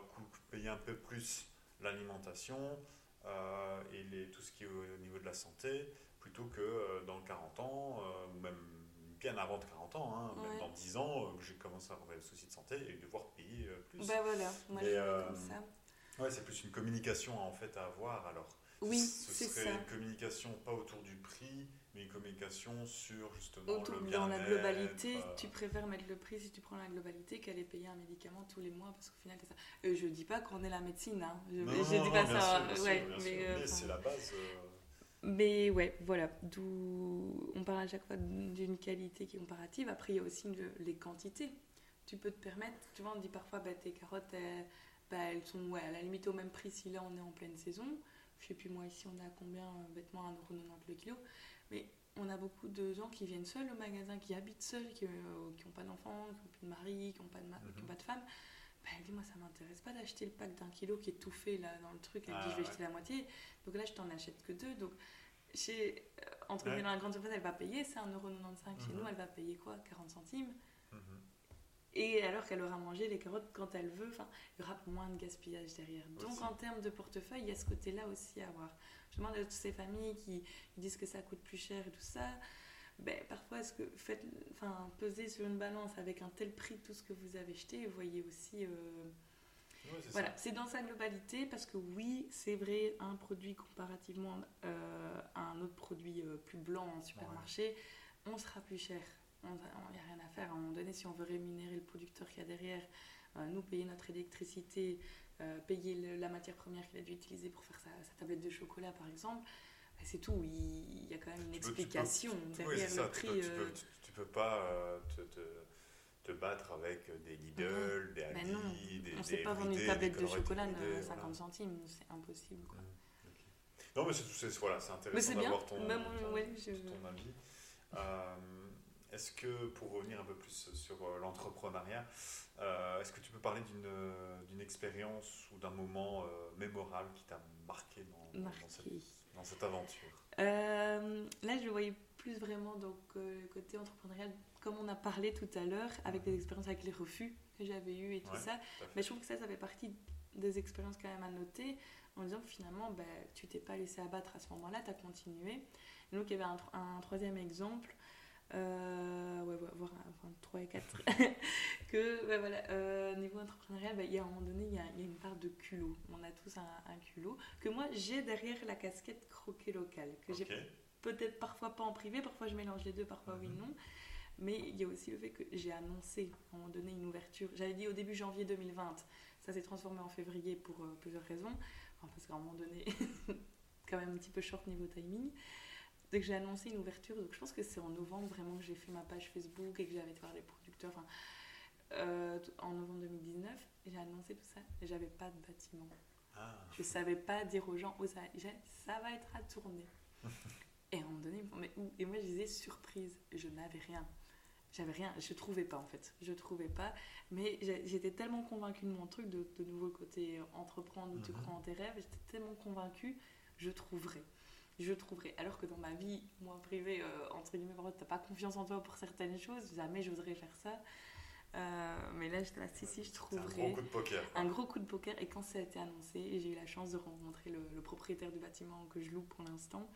payer un peu plus l'alimentation euh, et les, tout ce qui est au niveau de la santé plutôt que euh, dans 40 ans, euh, ou même bien avant de 40 ans, hein, même dans 10 ans, euh, que j'ai commencé à avoir des soucis de santé et devoir payer plus. Bah voilà, moi Mais, je le vois comme ça. Ouais, c'est plus une communication en fait à avoir alors. Oui, ce c'est serait ça. une communication pas autour du prix, mais une communication sur justement Autour, le dans la globalité, euh, tu préfères mettre le prix si tu prends la globalité qu'aller payer un médicament tous les mois parce qu'au final, c'est ça. Euh, je dis pas qu'on est la médecine, hein. je, Non, je non, dis pas ça. sûr, sûr, mais, euh, Mais c'est la base. mais ouais, voilà. D'où on parle à chaque fois d'une qualité qui est comparative. Après, il y a aussi une- les quantités. Tu peux te permettre, tu vois, on dit parfois, bah, tes carottes, elles, bah, elles sont ouais, à la limite au même prix si là on est en pleine saison. Je sais plus, moi ici on à combien Bêtement 1,90€ le kilo. Mais on a beaucoup de gens qui viennent seuls au magasin, qui habitent seuls, qui n'ont pas d'enfants, qui n'ont plus de mari, qui n'ont pas, de ma- qui ont Mhm. pas de femme. Bah, elle dit, moi ça m'intéresse pas d'acheter le pack d'un kilo qui est tout fait là dans le truc. Elle Ah, dit, je vais ouais. acheter la moitié. Donc là, je t'en achète que deux. Donc, chez, euh, entre Ouais. guillemets, dans la grande surface, elle va payer, c'est 1,95€. Chez Mhm. nous, elle va payer quoi? 40 centimes. mhm. Et alors qu'elle aura mangé les carottes quand elle veut, il y aura moins de gaspillage derrière. Donc Aussi. en termes de portefeuille, il y a ce côté-là aussi à avoir. Je demande à toutes ces familles qui qui disent que ça coûte plus cher et tout ça. Ben, parfois, est-ce que faites, enfin, peser sur une balance avec un tel prix tout ce que vous avez acheté, vous voyez aussi. euh, voilà, c'est dans sa globalité parce que oui, c'est vrai, un produit comparativement euh, à un autre produit euh, plus blanc en supermarché, on sera plus cher. Il n'y a rien à faire. À un moment donné, si on veut rémunérer le producteur qu'il y a derrière, nous payer notre électricité, euh, payer le- la matière première qu'il a dû utiliser pour faire sa, sa tablette de chocolat, par exemple, ben, c'est tout. Il, il y a quand même une Tu peux- tu peux- explication Oui, derrière ça. le Tu prix. tu, euh, peux, tu, tu peux pas euh, te, te, te battre avec des Lidl, des Ben Aldi, non, des on ne des pas Everyday, une tablette de chocolat à voilà. 50 centimes, c'est impossible. Quoi. Non, mais c'est voilà, intéressant d'avoir ton, Bah, ton- ouais, je- ton avis. Euh, est-ce que, pour revenir un peu plus sur euh, l'entrepreneuriat, euh, est-ce que tu peux parler d'une euh, expérience ou d'un moment mémorable qui t'a marqué dans, dans cette, Marqué. dans cette aventure? Euh, là, je le voyais plus vraiment donc euh, le côté entrepreneurial, comme on a parlé tout à l'heure, avec des expériences avec les refus que j'avais eu et tout Ouais, ça. Mais je trouve que ça, ça fait partie des expériences quand même à noter, en disant que finalement, bah, tu t'es pas laissé abattre à ce moment-là, tu as continué. Et donc, il y avait un troisième exemple, euh, ouais, voire un- enfin, trois et quatre, que bah, voilà, euh, niveau entrepreneurial, bah, il y a un moment donné, il y a, il y a une part de culot. On a tous un, un culot, que moi, j'ai derrière la casquette croquet local, que j'ai peut-être parfois pas en privé, parfois je mélange les deux, parfois oui, Mhm. non. Mais il y a aussi le fait que j'ai annoncé à un moment donné une ouverture. J'avais dit au début janvier 2020, ça s'est transformé en février pour euh, plusieurs raisons. Enfin, parce qu'à un moment donné, quand même un petit peu short niveau timing. Donc j'ai annoncé une ouverture, donc je pense que c'est en novembre vraiment que j'ai fait ma page Facebook et que j'avais été voir les producteurs. Enfin, euh, en novembre 2019, j'ai annoncé tout ça et j'avais pas de bâtiment. Ah, Je savais pas dire aux gens, oh, ça, ça va être à tourner. et à un moment donné, ils me font, mais où? Et moi, je disais, surprise, je n'avais rien. J'avais rien, je trouvais pas en fait. Je trouvais pas. Mais j'étais tellement convaincue de mon truc, de, de nouveau côté entreprendre où tu Mhm. crois en tes rêves, j'étais tellement convaincue, je trouverai. Je trouverai. Alors que dans ma vie, moi privée, euh, entre guillemets, t'as pas confiance en toi pour certaines choses, jamais j'oserais faire ça. Euh, mais là, j'étais là, si, si, je c'est un trouverai gros coup de poker. quoi. un gros coup de poker et quand ça a été annoncé, j'ai eu la chance de rencontrer le, le propriétaire du bâtiment que je loue pour l'instant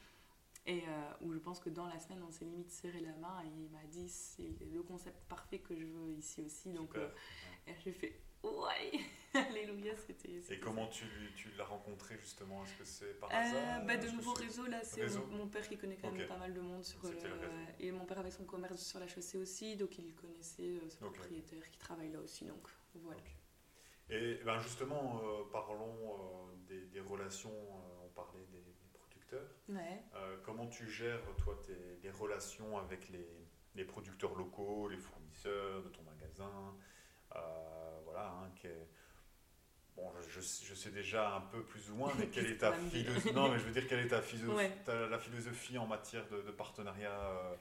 et euh, où je pense que dans la semaine on s'est limite serré la main et il m'a dit c'est le concept parfait que je veux ici aussi donc euh, j'ai fait Ouais, alléluia, c'était. Et comment tu, tu l'as rencontré justement? Est-ce que c'est par euh, hasard? bah, De nouveaux réseaux, là, c'est mon, mon père qui connaît quand même pas mal de monde. Sur, le euh, et mon père avait son commerce sur la chaussée aussi, donc il connaissait euh, ses Ok. propriétaires qui travaillent là aussi. Donc voilà. Et ben justement, euh, parlons euh, des, des relations, euh, on parlait des, des producteurs. Ouais. Euh, comment tu gères, toi, tes, les relations avec les, les producteurs locaux, les fournisseurs de ton magasin Euh, Voilà, hein, Bon, je, je- sais déjà un peu plus ou moins, mais quelle est ta philosophie Non, mais je veux dire, quelle est ta philosophie, Ouais. ta- la philosophie en matière de, de partenariat euh,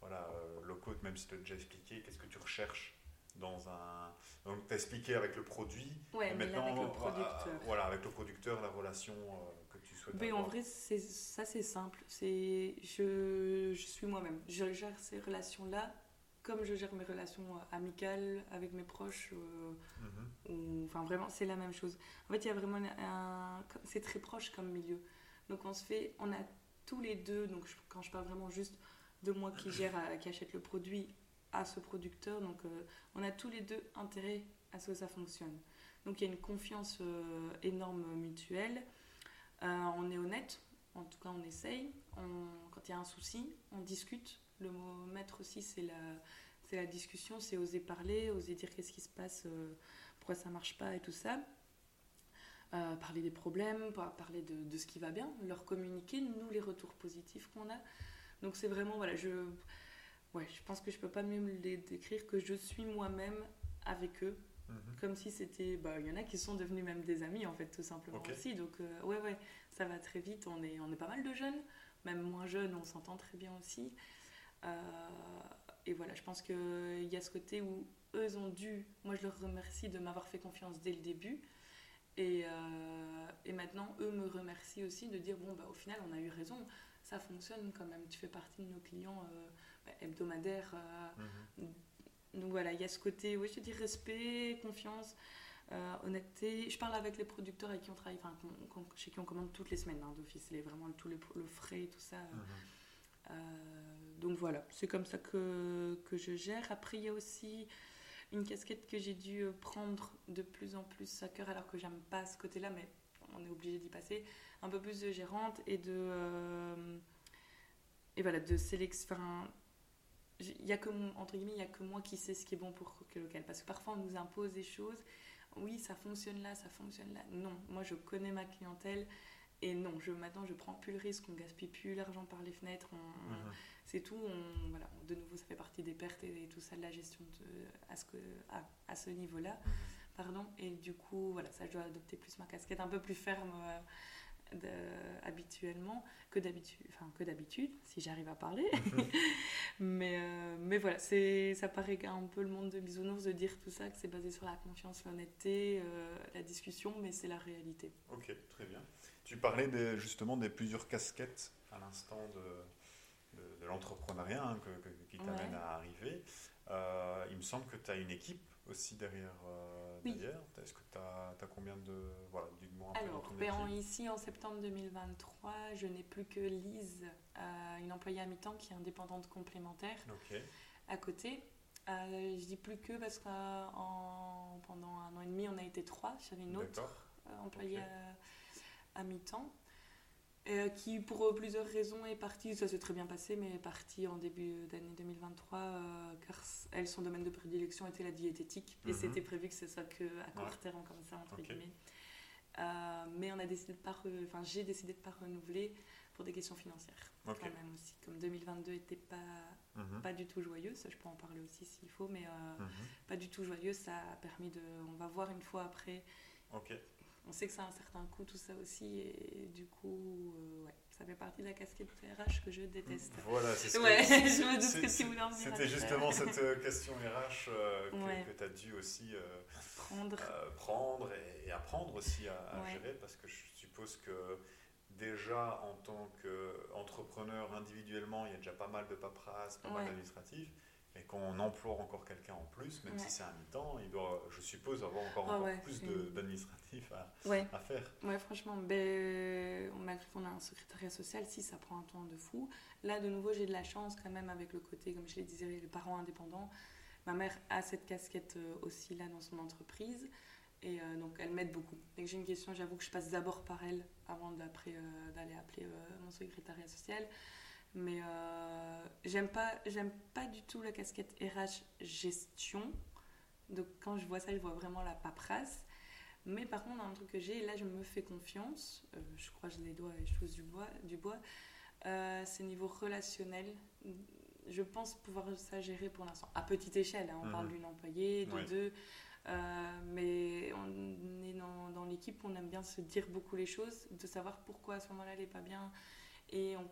voilà, euh, locaux, même si tu as déjà expliqué, qu'est-ce que tu recherches dans un... Donc, tu as expliqué avec le produit, Ouais, et mais là, avec le euh, producteur. euh, voilà, avec le producteur, la relation euh, que tu souhaites Mais en avoir. vrai, c'est ça c'est simple. C'est je, je suis moi-même. Je gère ces relations-là comme je gère mes relations euh, amicales avec mes proches. euh, Mhm. enfin vraiment, c'est la même chose. En fait, il y a vraiment un, c'est très proche comme milieu. Donc on se fait, on a tous les deux. Donc je- quand je parle vraiment juste de moi qui gère, à- qui achète le produit à ce producteur, donc euh, on a tous les deux intérêt à ce que ça fonctionne. Donc il y a une confiance euh, énorme mutuelle. Euh, on est honnête, en tout cas on essaye. On- quand il y a un souci, on discute. Le mot maître aussi, c'est la, c'est la discussion, c'est oser parler, oser dire qu'est-ce qui se passe, euh, pourquoi ça marche pas et tout ça. Euh, parler des problèmes, par- parler de, de ce qui va bien, leur communiquer, nous, les retours positifs qu'on a. Donc c'est vraiment, voilà, je, ouais, je pense que je peux pas mieux me les décrire que je suis moi-même avec eux, Mhm. comme si c'était. Bah, il y en a qui sont devenus même des amis, en fait, tout simplement Ok. aussi. Donc, euh, ouais, ouais, ça va très vite. On est, on est pas mal de jeunes, même moins jeunes, on s'entend très bien aussi. Euh, et voilà, je pense qu'il y a ce côté où eux ont dû. Moi, je leur remercie de m'avoir fait confiance dès le début. Et, euh, et maintenant, eux me remercient aussi de dire bon, bah, au final, on a eu raison, ça fonctionne quand même. Tu fais partie de nos clients euh, bah, hebdomadaires. euh, Mhm. donc voilà, il y a ce côté, oui, je te dis respect, confiance, honnêteté. Je parle avec les producteurs avec qui on travaille, enfin, chez qui on commande toutes les semaines hein, d'office, vraiment tout le, le frais, tout ça. Mhm. Donc voilà, c'est comme ça que, que je gère. Après, il y a aussi une casquette que j'ai dû euh, prendre de plus en plus à cœur, alors que j'aime pas ce côté-là, mais on est obligé d'y passer. Un peu plus de gérante et de. euh, et voilà, de sélection. Enfin, il y a que entre guillemets, il a que moi qui sais ce qui est bon pour quel local. Parce que parfois, on nous impose des choses. Oui, ça fonctionne là, ça fonctionne là. Non, moi, je connais ma clientèle. Et non, je, maintenant, je prends plus le risque, on gaspille plus l'argent par les fenêtres, Mhm. C'est tout. On, voilà, de nouveau, ça fait partie des pertes et, et tout ça de la gestion de, à ce, que, à, à ce niveau-là. Mhm. Pardon. Et du coup, voilà, ça, je dois adopter plus ma casquette un peu plus ferme euh, de- habituellement que d'habitude, enfin que d'habitude, si j'arrive à parler. mais, euh, mais voilà, c'est, ça paraît un peu le monde de bisounours de dire tout ça, que c'est basé sur la confiance, l'honnêteté, euh, la discussion, mais c'est la réalité. Ok, très bien. Tu parlais des- justement des plusieurs casquettes à l'instant de, de, de l'entrepreneuriat hein, qui t'amène Ouais. à arriver. Euh, il me semble que tu as une équipe aussi derrière. euh, Oui. derrière. Est-ce que tu as, combien de. Voilà, dis-moi un peu dans Alors, ton ben, ici en septembre 2023, je n'ai plus que Lise, euh, une employée à mi-temps qui est indépendante complémentaire Ok, à côté. Je dis plus que parce que en- pendant un an et demi, on a été trois. J'avais une autre employée Ok. à, à mi-temps. Euh, qui pour euh, plusieurs raisons est partie, ça s'est très bien passé, mais est partie en début d'année 2023 euh, car elle, son domaine de prédilection était la diététique et Mhm. c'était prévu que ce soit que à court Ouais. terme comme ça entre guillemets. Euh, mais on a décidé de pas, enfin j'ai décidé de pas renouveler pour des questions financières quand même aussi. Comme 2022 était pas Mhm. pas du tout joyeux, ça je peux en parler aussi s'il faut, mais Mhm. pas du tout joyeux, ça a permis de, on va voir une fois après Ok, on sait que ça a un certain coût tout ça aussi et du coup euh, ouais ça fait partie de la casquette RH que je déteste. Voilà, c'est ce que- je me doute que en venir à C'était justement cette euh, question RH euh, que, Ouais. tu as dû aussi euh, prendre prendre et, et apprendre aussi à, gérer parce que je suppose que déjà en tant qu'entrepreneur individuellement, il y a déjà pas mal de paperasse, pas mal Ouais. Et quand on emploie encore quelqu'un en plus, même Ouais. si c'est un mi-temps, il doit, je suppose, avoir encore, Ah encore ouais, plus c'est- de- d'administratif à, ouais à faire. ouais franchement ben, malgré qu'on a un secrétariat social si ça prend un temps de fou là de nouveau j'ai de la chance quand même avec le côté comme je l'ai disais les parents indépendants ma mère a cette casquette aussi là dans son entreprise. Et donc, elle m'aide beaucoup. Dès que j'ai une question, j'avoue que je passe d'abord par elle avant d'aller appeler mon secrétariat social. Mais j'aime pas, j'aime pas du tout la casquette RH gestion. Donc, quand je vois ça, je vois vraiment la paperasse. Mais par contre, un truc que j'ai, là je me fais confiance, euh, je croise les doigts et je pose du bois, du bois euh, c'est niveau relationnel. Je pense pouvoir ça gérer pour l'instant. À petite échelle, hein, on parle mhm. d'une employée, de deux. Euh, mais on est dans, dans l'équipe, on aime bien se dire beaucoup les choses, de savoir pourquoi à ce moment-là elle n'est pas bien. Et on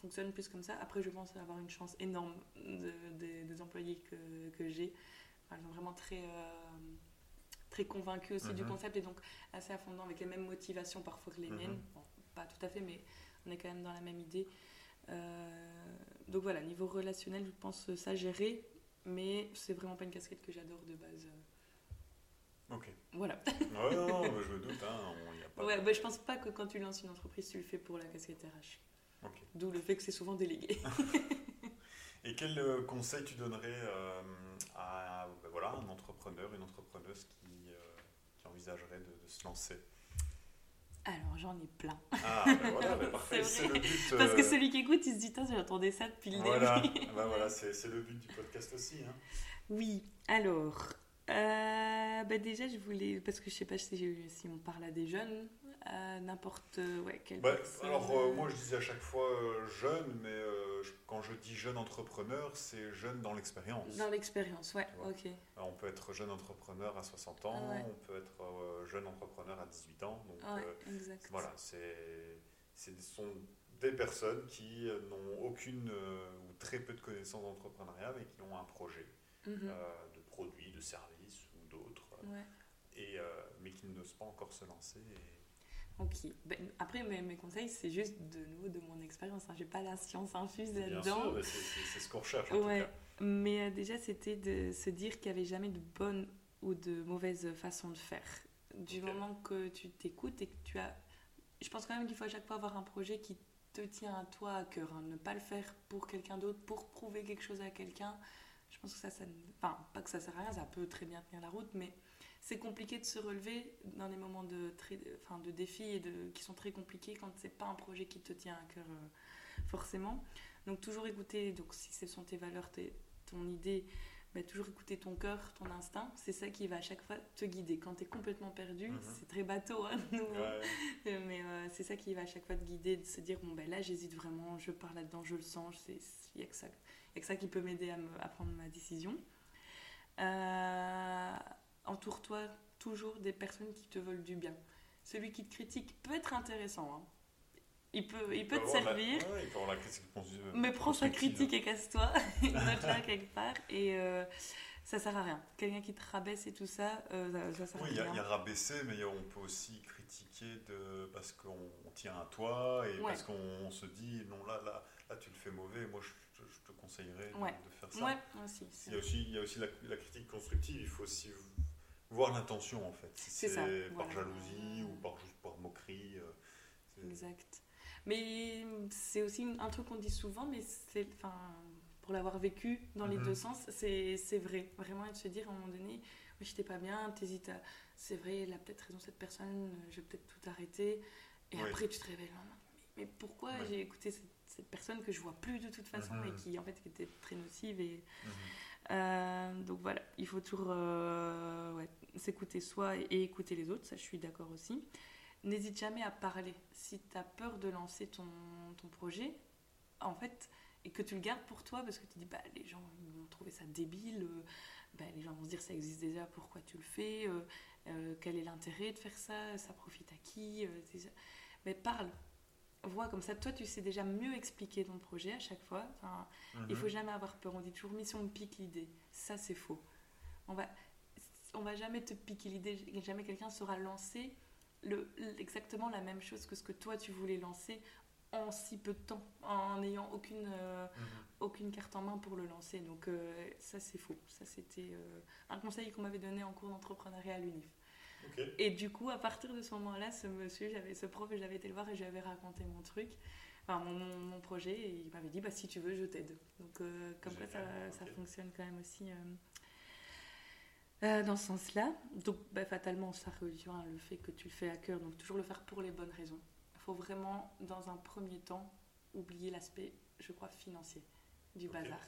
fonctionne plus comme ça. Après, je pense avoir une chance énorme des employés que, que j'ai. Elles sont vraiment très très convaincu aussi du mhm. concept et donc assez affondant avec les mêmes motivations parfois que les mhm. miennes. pas tout à fait, mais on est quand même dans la même idée. Euh, donc voilà, niveau relationnel, je pense ça gérer, mais c'est vraiment pas une casquette que j'adore de base. Ok. Voilà. ouais, non, je me doute. Hein, y a pas ouais, bah, je pense pas que quand tu lances une entreprise, tu le fais pour la casquette RH. D'où le fait que c'est souvent délégué. Et quel euh, conseil tu donnerais euh, à ben voilà, un entrepreneur, une entrepreneuse qui envisagerait de, se lancer? Alors j'en ai plein. Ah ben voilà, ben parfait, c'est le but. Parce que euh, celui qui écoute, il se dit, j'attendais ça depuis le voilà. début. ben voilà, c'est le but du podcast aussi. Hein. Oui, alors, euh, ben déjà je voulais, parce que je sais pas si, si on parle à des jeunes, n'importe ouais, quelle bah, Alors euh, moi je disais à chaque fois euh, jeune, mais euh, quand je dis jeune entrepreneur, c'est jeune dans l'expérience. Dans l'expérience, ouais, ok. on peut être jeune entrepreneur à 60 ans, on peut être jeune entrepreneur à 18 ans. Donc voilà, c'est, ce sont des personnes qui n'ont aucune ou très peu de connaissances d'entrepreneuriat, mais qui ont un projet mhm. de produit, de service ou d'autres. Et, mais qui n'osent pas encore se lancer. Et, Ok. Ben, après, mes, mes conseils, c'est juste de nouveau de mon expérience. Hein. J'ai pas la science infuse là-dedans. c'est ce qu'on recherche. ouais. Mais euh, déjà, c'était de se dire qu'il n'y avait jamais de bonne ou de mauvaise façon de faire. Du moment que tu t'écoutes et que tu as. Je pense quand même qu'il faut à chaque fois avoir un projet qui te tient à toi à cœur. Hein. Ne pas le faire pour quelqu'un d'autre, pour prouver quelque chose à quelqu'un. Je pense que ça, ça. Enfin, pas que ça sert à rien, ça peut très bien tenir la route, mais c'est compliqué de se relever dans des moments de, très, enfin, de défis et de, qui sont très compliqués quand c'est pas un projet qui te tient à cœur euh, forcément. Donc toujours écouter, donc si ce sont tes valeurs, ton idée, bah, toujours écouter ton cœur, ton instinct, c'est ça qui va à chaque fois te guider. Quand tu es complètement perdu, mhm. c'est très bateau, hein, euh, mais euh, c'est ça qui va à chaque fois te guider, de se dire, bon ben là j'hésite vraiment, je pars là-dedans, je le sens, il n'y a, que ça, a que ça qui peut m'aider à, à, prendre ma décision. Euh, entoure-toi toujours des personnes qui te veulent du bien. Celui qui te critique peut être intéressant. Hein. Il peut, il peut te servir. mais prends sa critique et casse-toi. Note-la quelque part. Et euh, ça sert à rien. Quelqu'un qui te rabaisse et tout ça, euh, ça, sert oui, à rien. Oui, il y, a rabaisser, mais on peut aussi critiquer de, parce qu'on tient à toi et parce qu'on se dit non, là, là, là, tu le fais mauvais. Moi, je, te conseillerais de, faire ça. Aussi, il y a aussi, il y a aussi la, la, critique constructive. Il faut aussi voir l'intention en fait. Si c'est par jalousie ou par, juste par moquerie. Euh, exact. Mais c'est aussi un truc qu'on dit souvent, mais c'est, enfin, pour l'avoir vécu dans les mhm. deux sens, c'est, vrai. Vraiment, et de se dire à un moment donné, oui, j'étais pas bien, t'hésites à. C'est vrai, elle a peut-être raison cette personne, je vais peut-être tout arrêter. Et après, tu te réveilles mais, pourquoi j'ai écouté cette, personne que je vois plus de toute façon et mhm. qui en fait était très nocive et. Mhm. Euh, donc voilà, il faut toujours euh, ouais, s'écouter soi et, écouter les autres, ça je suis d'accord aussi. N'hésite jamais à parler. Si tu as peur de lancer ton, ton, projet, en fait, et que tu le gardes pour toi parce que tu dis, bah, les gens vont trouver ça débile, euh, bah, les gens vont se dire, ça existe déjà, pourquoi tu le fais, quel est l'intérêt de faire ça, ça profite à qui, mais parle, vois comme ça, toi tu sais déjà mieux expliquer ton projet à chaque fois. Enfin, Il faut mhm. jamais avoir peur. On dit toujours mission me pique l'idée. Ça c'est faux. On va, on va jamais te piquer l'idée. Jamais quelqu'un saura lancer le, exactement la même chose que ce que toi tu voulais lancer en si peu de temps, en n'ayant aucune, euh, mhm. aucune carte en main pour le lancer. Donc euh, ça c'est faux. Ça c'était euh, un conseil qu'on m'avait donné en cours d'entrepreneuriat à l'UNIF. Et du coup, à partir de ce moment-là, ce monsieur, j'avais ce prof, j'avais été le voir et j'avais raconté mon truc. enfin mon, mon, projet, et il m'avait dit bah, si tu veux, je t'aide. Donc, comme ça, ça fonctionne quand même aussi. Dans ce sens-là. Donc, bah, fatalement, ça rejoint le fait que tu le fais à cœur, donc toujours le faire pour les bonnes raisons. Il faut vraiment, dans un premier temps, oublier l'aspect, je crois, financier du bazar.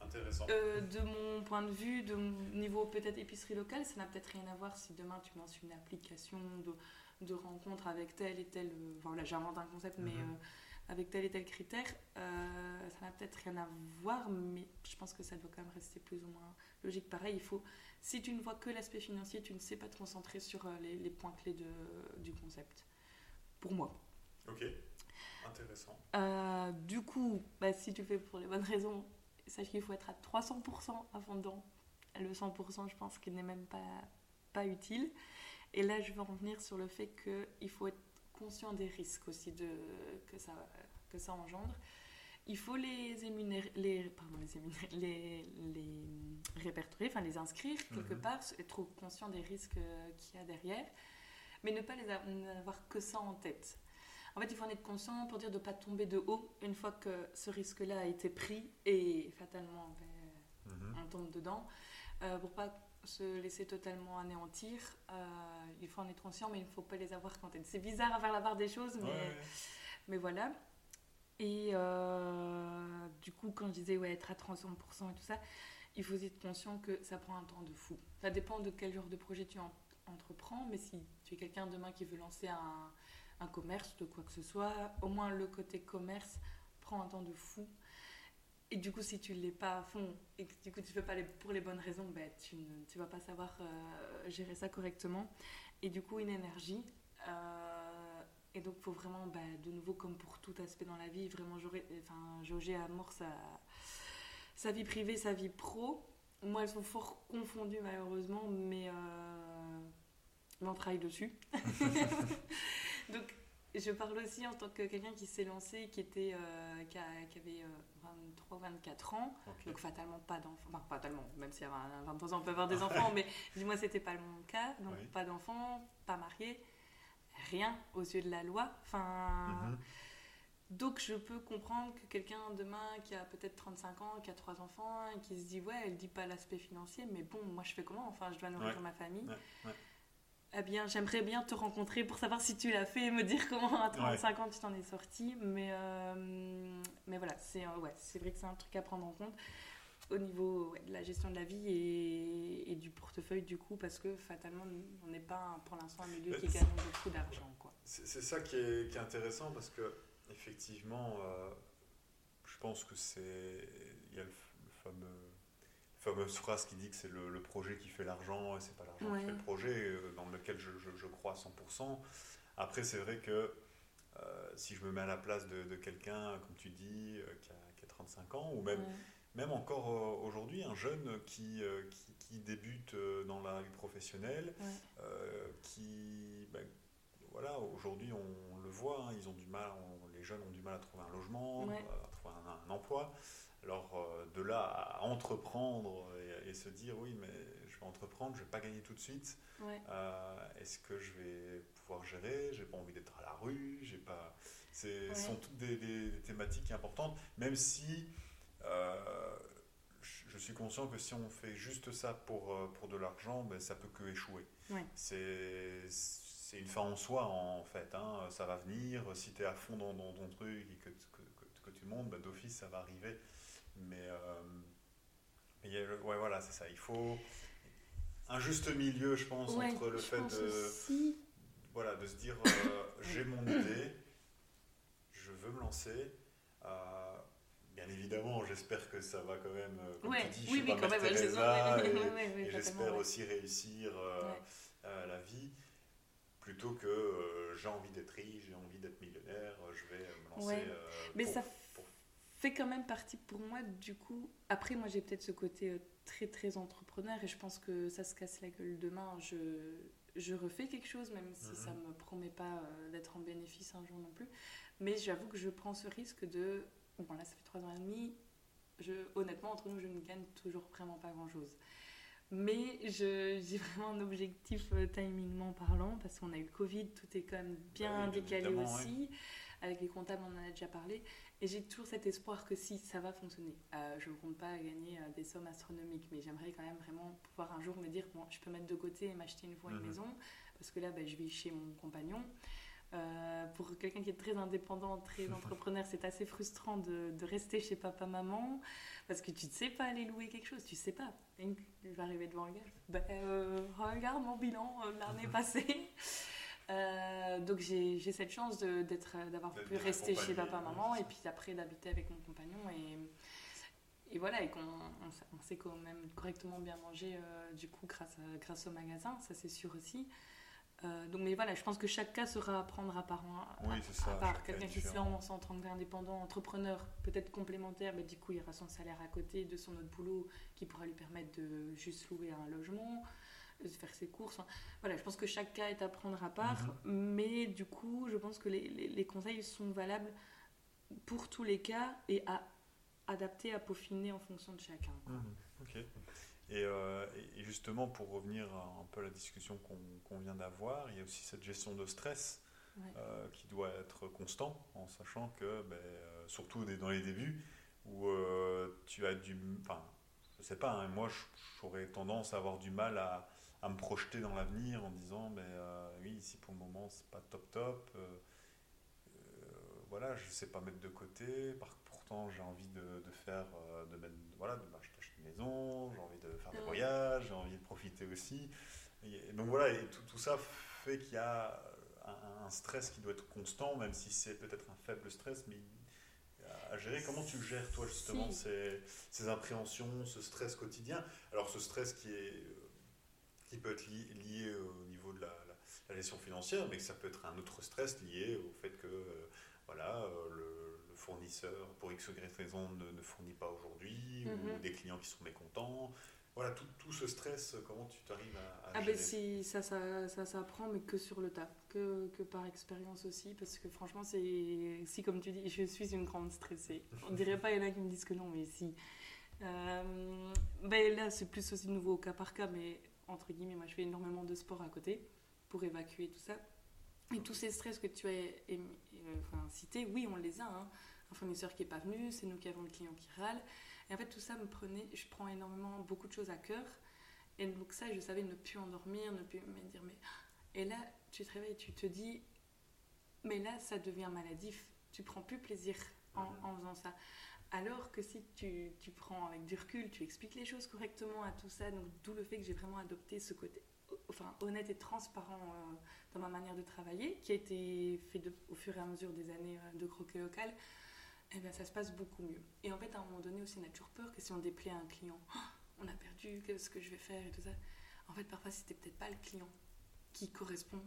Intéressant. Euh, de mon point de vue, de mon niveau peut-être épicerie locale, ça n'a peut-être rien à voir si demain tu lances une application de, de rencontre avec tel et tel. Euh, voilà, j'invente un concept, mais mhm. euh, avec tel et tel critère, ça n'a peut-être rien à voir, mais je pense que ça doit quand même rester plus ou moins logique. Pareil, il faut, si tu ne vois que l'aspect financier, tu ne sais pas te concentrer sur les, les points clés de, du concept. Pour moi. Ok. Intéressant. Euh, du coup, bah, si tu fais pour les bonnes raisons, sache qu'il faut être à 300% avant dedans. Le 100%, je pense qu'il n'est même pas, pas utile. Et là, je veux en venir sur le fait qu'il faut être conscient des risques aussi de, que, ça, que ça engendre. Il faut les émunérer, les, pardon, les, les, les, répertorier, enfin les inscrire quelque mhm. part, être conscient des risques qu'il y a derrière, mais ne pas les avoir que ça en tête. En fait, il faut en être conscient pour dire de ne pas tomber de haut une fois que ce risque-là a été pris et fatalement ben, mhm. on tombe dedans. Euh, pour pas se laisser totalement anéantir, euh, il faut en être conscient, mais il ne faut pas les avoir quand C'est bizarre à faire la part des choses, mais, mais voilà. Et euh, du coup, quand je disais ouais, être à 300% et tout ça, il faut être conscient que ça prend un temps de fou. Ça dépend de quel genre de projet tu entreprends, mais si tu es quelqu'un demain qui veut lancer un, un commerce, de quoi que ce soit, au moins le côté commerce prend un temps de fou. Et du coup, si tu ne l'es pas à fond et que du coup tu ne fais pas les, pour les bonnes raisons, ben, tu ne tu vas pas savoir euh, gérer ça correctement. Et du coup, une énergie. Euh, et donc, il faut vraiment, ben, de nouveau, comme pour tout aspect dans la vie, vraiment jauger, enfin, jauger à mort sa, sa vie privée, sa vie pro. Moi, elles sont fort confondues malheureusement, mais, euh, mais on travaille dessus. Donc, je parle aussi en tant que quelqu'un qui s'est lancé, qui, était, euh, qui, avait 23 euh, 24 ans, donc fatalement pas d'enfants, enfin fatalement, même si à 23 ans on peut avoir des enfants, mais dis-moi c'était pas mon cas, donc pas d'enfants, pas marié, rien aux yeux de la loi. Enfin, mhm. Donc je peux comprendre que quelqu'un demain qui a peut-être 35 ans, qui a trois enfants, et qui se dit ouais, elle dit pas l'aspect financier, mais bon, moi je fais comment? Enfin, je dois nourrir ma famille eh bien, j'aimerais bien te rencontrer pour savoir si tu l'as fait et me dire comment à 35 ans tu t'en es sorti. Mais, euh, mais voilà, c'est euh, ouais, vrai que c'est un truc à prendre en compte au niveau de la gestion de la vie et, et, du portefeuille du coup parce que fatalement on n'est pas pour l'instant un milieu qui gagne beaucoup d'argent. C'est ça qui est, qui est, intéressant parce que effectivement euh, je pense que c'est il y a le fameux fameuse phrase qui dit que c'est le, projet qui fait l'argent et c'est pas l'argent qui fait le projet, euh, dans lequel je, je, crois à 100%. Après, c'est vrai que euh, si je me mets à la place de, quelqu'un, comme tu dis, euh, qui, a, qui, a, 35 ans, ou même, même encore aujourd'hui, un jeune qui, qui, débute dans la vie professionnelle, qui, ben, voilà, aujourd'hui on, le voit, hein, ils ont du mal, les jeunes ont du mal à trouver un logement, à trouver un emploi. Alors euh, de là à entreprendre et, se dire oui mais je vais entreprendre, je vais pas gagner tout de suite. Euh, est-ce que je vais pouvoir gérer? J'ai pas envie d'être à la rue. J'ai pas. Ce sont toutes des, thématiques importantes, même si euh, je suis conscient que si on fait juste ça pour, pour de l'argent, ben, ça peut que échouer. C'est une fin en soi en fait. Hein. Ça va venir. Si tu es à fond dans, ton truc et que, que, tu montes, ben, d'office ça va arriver. Mais, euh, ouais, voilà, c'est ça. Il faut un juste milieu, je pense, entre le fait de, voilà, de se dire euh, j'ai mon idée, je veux me lancer. Euh, évidemment, j'espère que ça va quand même, comme tu dis, je suis pas quand même, et, j'espère aussi réussir la vie plutôt que j'ai envie d'être riche, j'ai envie d'être millionnaire, je vais me lancer. Mais ça fait quand même partie pour moi du coup. Après, moi j'ai peut-être ce côté euh, très très entrepreneur et je pense que ça se casse la gueule demain. Je, je refais quelque chose, même si ça mhm. me promet pas euh, d'être en bénéfice un jour non plus. Mais j'avoue que je prends ce risque de. Bon, là ça fait trois ans et demi. Je, honnêtement, entre nous, je ne gagne toujours vraiment pas grand chose. Mais j'ai vraiment un objectif euh, timingment parlant parce qu'on a eu le Covid, tout est quand même bien décalé aussi. Avec avec les comptables, on en a déjà parlé. Et j'ai toujours cet espoir que si ça va fonctionner, euh, je ne compte pas gagner euh, des sommes astronomiques, mais j'aimerais quand même vraiment pouvoir un jour me dire bon, je peux mettre de côté et m'acheter une fois une Mhm. maison, parce que là, ben, je vis chez mon compagnon. Euh, pour quelqu'un qui est très indépendant, très entrepreneur, c'est assez frustrant de, de rester chez papa-maman parce que tu ne sais pas aller louer quelque chose, tu sais pas. Et il va arriver devant le gars, ben, euh, regarde mon bilan euh, l'année passée. Euh, donc j'ai j'ai cette chance de- d'être, d'avoir D'être pu rester chez papa-maman et puis après d'habiter avec mon compagnon et, et voilà, et qu'on on, sait- on sait quand même correctement bien manger euh, du coup grâce, à- grâce au magasin, ça c'est sûr aussi. Euh, donc mais voilà, je pense que chaque cas sera à prendre à part. Oui, à- c'est ça, À part quelqu'un qui se lance en tant qu'indépendant, entrepreneur, peut-être complémentaire, mais du coup il y aura son salaire à côté de son autre boulot qui pourra lui permettre de juste louer un logement, de faire ses courses. Enfin, voilà, je pense que chaque cas est à prendre à part, Mhm. mais du coup je pense que les, les- les conseils sont valables pour tous les cas et à adapter, à peaufiner en fonction de chacun. Mhm, Ok. Et, euh, et- justement, pour revenir un peu à la discussion qu'on vient d'avoir, il y a aussi cette gestion de stress Ouais. euh, qui doit être constant, en sachant que, ben, euh, surtout dans les débuts, où euh, tu as du... Enfin, je sais pas, hein, moi j'aurais tendance à avoir du mal à, à me projeter dans l'avenir en disant, ben, euh, oui, ici pour le moment c'est pas top top, voilà, je sais pas mettre de côté, par, pourtant j'ai envie de, de faire, de mettre, voilà, de m'acheter maison, j'ai envie de faire des Ouais. voyages, j'ai envie de profiter aussi. Et donc voilà, et tout, tout ça fait qu'il y a un, un stress qui doit être constant, même si c'est peut-être un faible stress, mais à gérer. Comment tu gères, toi, justement, Si. ces, ces appréhensions, ce stress quotidien? Alors, ce stress qui, est, euh, qui peut être lié, lié au niveau de la, la- la gestion financière, mais que ça peut être un autre stress lié au fait que euh, voilà, euh, le fournisseur, pour X ou Y raison, ne, ne fournit pas aujourd'hui, ou Mhm. des clients qui sont mécontents. Voilà, tout, tout ce stress, comment tu t'arrives à, à Ah gérer ben si ça, ça, ça s'apprend, mais que sur le tas, que, que par expérience aussi, parce que franchement, c'est si comme tu dis, je suis une grande stressée. On dirait pas, il y en a qui me disent que non, mais si. Euh, ben là, c'est plus aussi de nouveau au cas par cas, mais entre guillemets, moi je fais énormément de sport à côté pour évacuer tout ça. Et tous ces stress que tu as euh, enfin, cités, oui, on les a. hein. Un fournisseur qui n'est pas venu, c'est nous qui avons le client qui râle. Et en fait, tout ça me prenait, je prends énormément, beaucoup de choses à cœur. Et donc ça, je savais ne plus endormir, ne plus me dire, mais... Et là, tu te réveilles, tu te dis, mais là, ça devient maladif. Tu prends plus plaisir en, en faisant ça. Alors que si tu, tu prends avec du recul, tu expliques les choses correctement à tout ça, donc d'où le fait que j'ai vraiment adopté ce côté enfin, honnête et transparent euh, dans ma manière de travailler, qui a été fait de- au fur et à mesure des années euh, de croquet local, et ben ça se passe beaucoup mieux. Et en fait, à un moment donné aussi, on a toujours peur que si on déplaît à un client, Oh, on a perdu, qu'est-ce que je vais faire? et tout ça. En fait, parfois, c'était peut-être pas le client qui correspond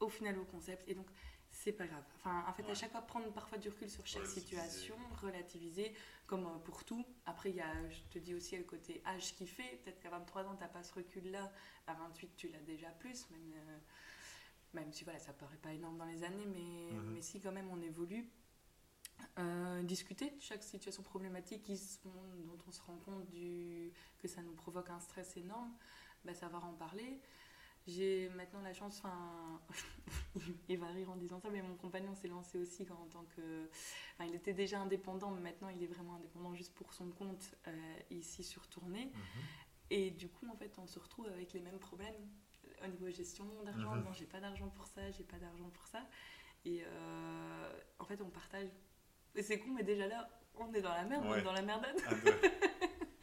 au final au concept. Et donc, c'est pas grave. Enfin, en fait, Ouais. à chaque fois, prendre parfois du recul sur chaque situation, relativiser, comme euh, pour tout. Après, il y a, je te dis aussi, le côté âge qui fait. Peut-être qu'à 23 ans, tu n'as pas ce recul-là. À 28, tu l'as déjà plus, même, euh, même si voilà, ça paraît pas énorme dans les années, mais, Mhm. mais si quand même on évolue. Euh, discuter de chaque situation problématique qui sont- dont on se rend compte du, que ça nous provoque un stress énorme, bah, savoir en parler. J'ai maintenant la chance, enfin, il va rire en disant ça, mais mon compagnon s'est lancé aussi quand, en tant que. Enfin, il était déjà indépendant, mais maintenant il est vraiment indépendant juste pour son compte euh, ici sur tournée. Mhm. Et du coup, en fait, on se retrouve avec les mêmes problèmes au niveau gestion d'argent. Mhm. Non, j'ai pas d'argent pour ça, j'ai pas d'argent pour ça. Et euh, en fait, on partage. Et c'est con, mais déjà là, on est dans la merde, on Ouais. est dans la merdade. Un, deux.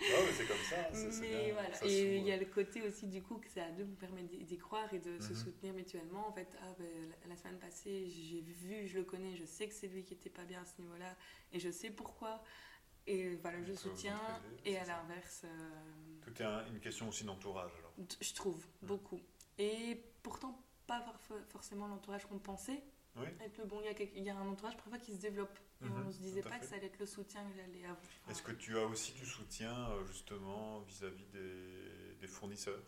Ah ouais, c'est comme ça. c'est- c'est Mais bien, voilà. ça Et il y a le côté aussi, du coup, que c'est à deux nous permet d'y croire et de se Mhm. soutenir mutuellement. En fait, ah, ben, la- semaine passée, j'ai vu, je le connais, je sais que c'est lui qui était pas bien à ce niveau-là et je sais pourquoi. Et voilà, je soutiens. Et à l'inverse. euh, Tout est un- une question aussi d'entourage, alors. je trouve, Mm. beaucoup. Et pourtant, pas for- forcément l'entourage qu'on pensait Oui. être le bon. Il y a, quelque- il y a un entourage parfois qui se développe. Et Mhm, on se disait pas que ça allait être le soutien que j'allais avoir. Est-ce que tu as aussi du soutien, euh, justement, vis-à-vis des, des fournisseurs,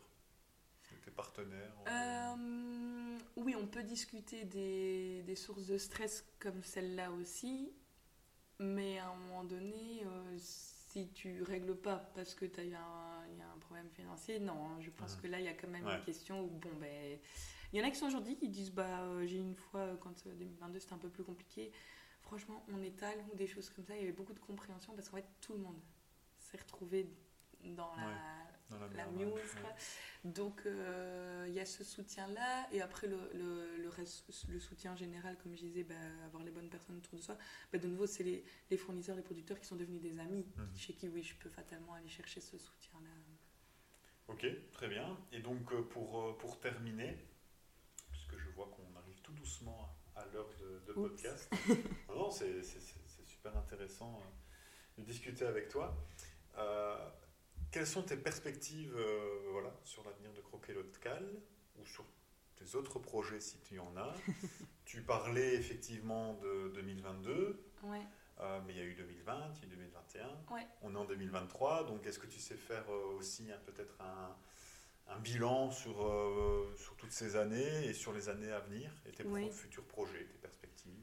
de tes partenaires Euh, oui, on peut discuter des, des sources de stress comme celle-là aussi, mais à un moment donné, euh, si tu règles pas parce que tu as eu un, y a un problème financier, non, hein, je pense Mhm. que là, il y a quand même Ouais. une question où, bon, ben, il y en a qui sont aujourd'hui qui disent, bah, euh, j'ai une fois, euh, quand euh, 2022 c'était un peu plus compliqué, franchement, on étale ou des choses comme ça. Il y avait beaucoup de compréhension parce qu'en fait, tout le monde s'est retrouvé dans la, Dans la la merde, news. ouais. quoi. Donc, euh, il y a ce soutien-là. Et après, le, le, le, reste- le soutien général, comme je disais, bah, avoir les bonnes personnes autour de soi. Bah, de nouveau, c'est les, les fournisseurs, les producteurs qui sont devenus des amis, Mhm. chez qui, oui, je peux fatalement aller chercher ce soutien-là. Ok, très bien. Et donc euh, pour, euh, pour terminer, puisque je vois qu'on arrive tout doucement à l'heure de, podcast, non, non, c'est super intéressant euh, de discuter avec toi. Euh, quelles sont tes perspectives euh, voilà, sur l'avenir de Croquet Local ou sur tes autres projets si tu en as? Tu parlais effectivement de 2022. Ouais. Euh, mais il y a eu 2020, il y a eu 2021. Ouais. On est en 2023, donc est-ce que tu sais faire aussi hein, peut-être un, un bilan sur, euh, sur toutes ces années et sur les années à venir et tes Oui. futurs projets, tes perspectives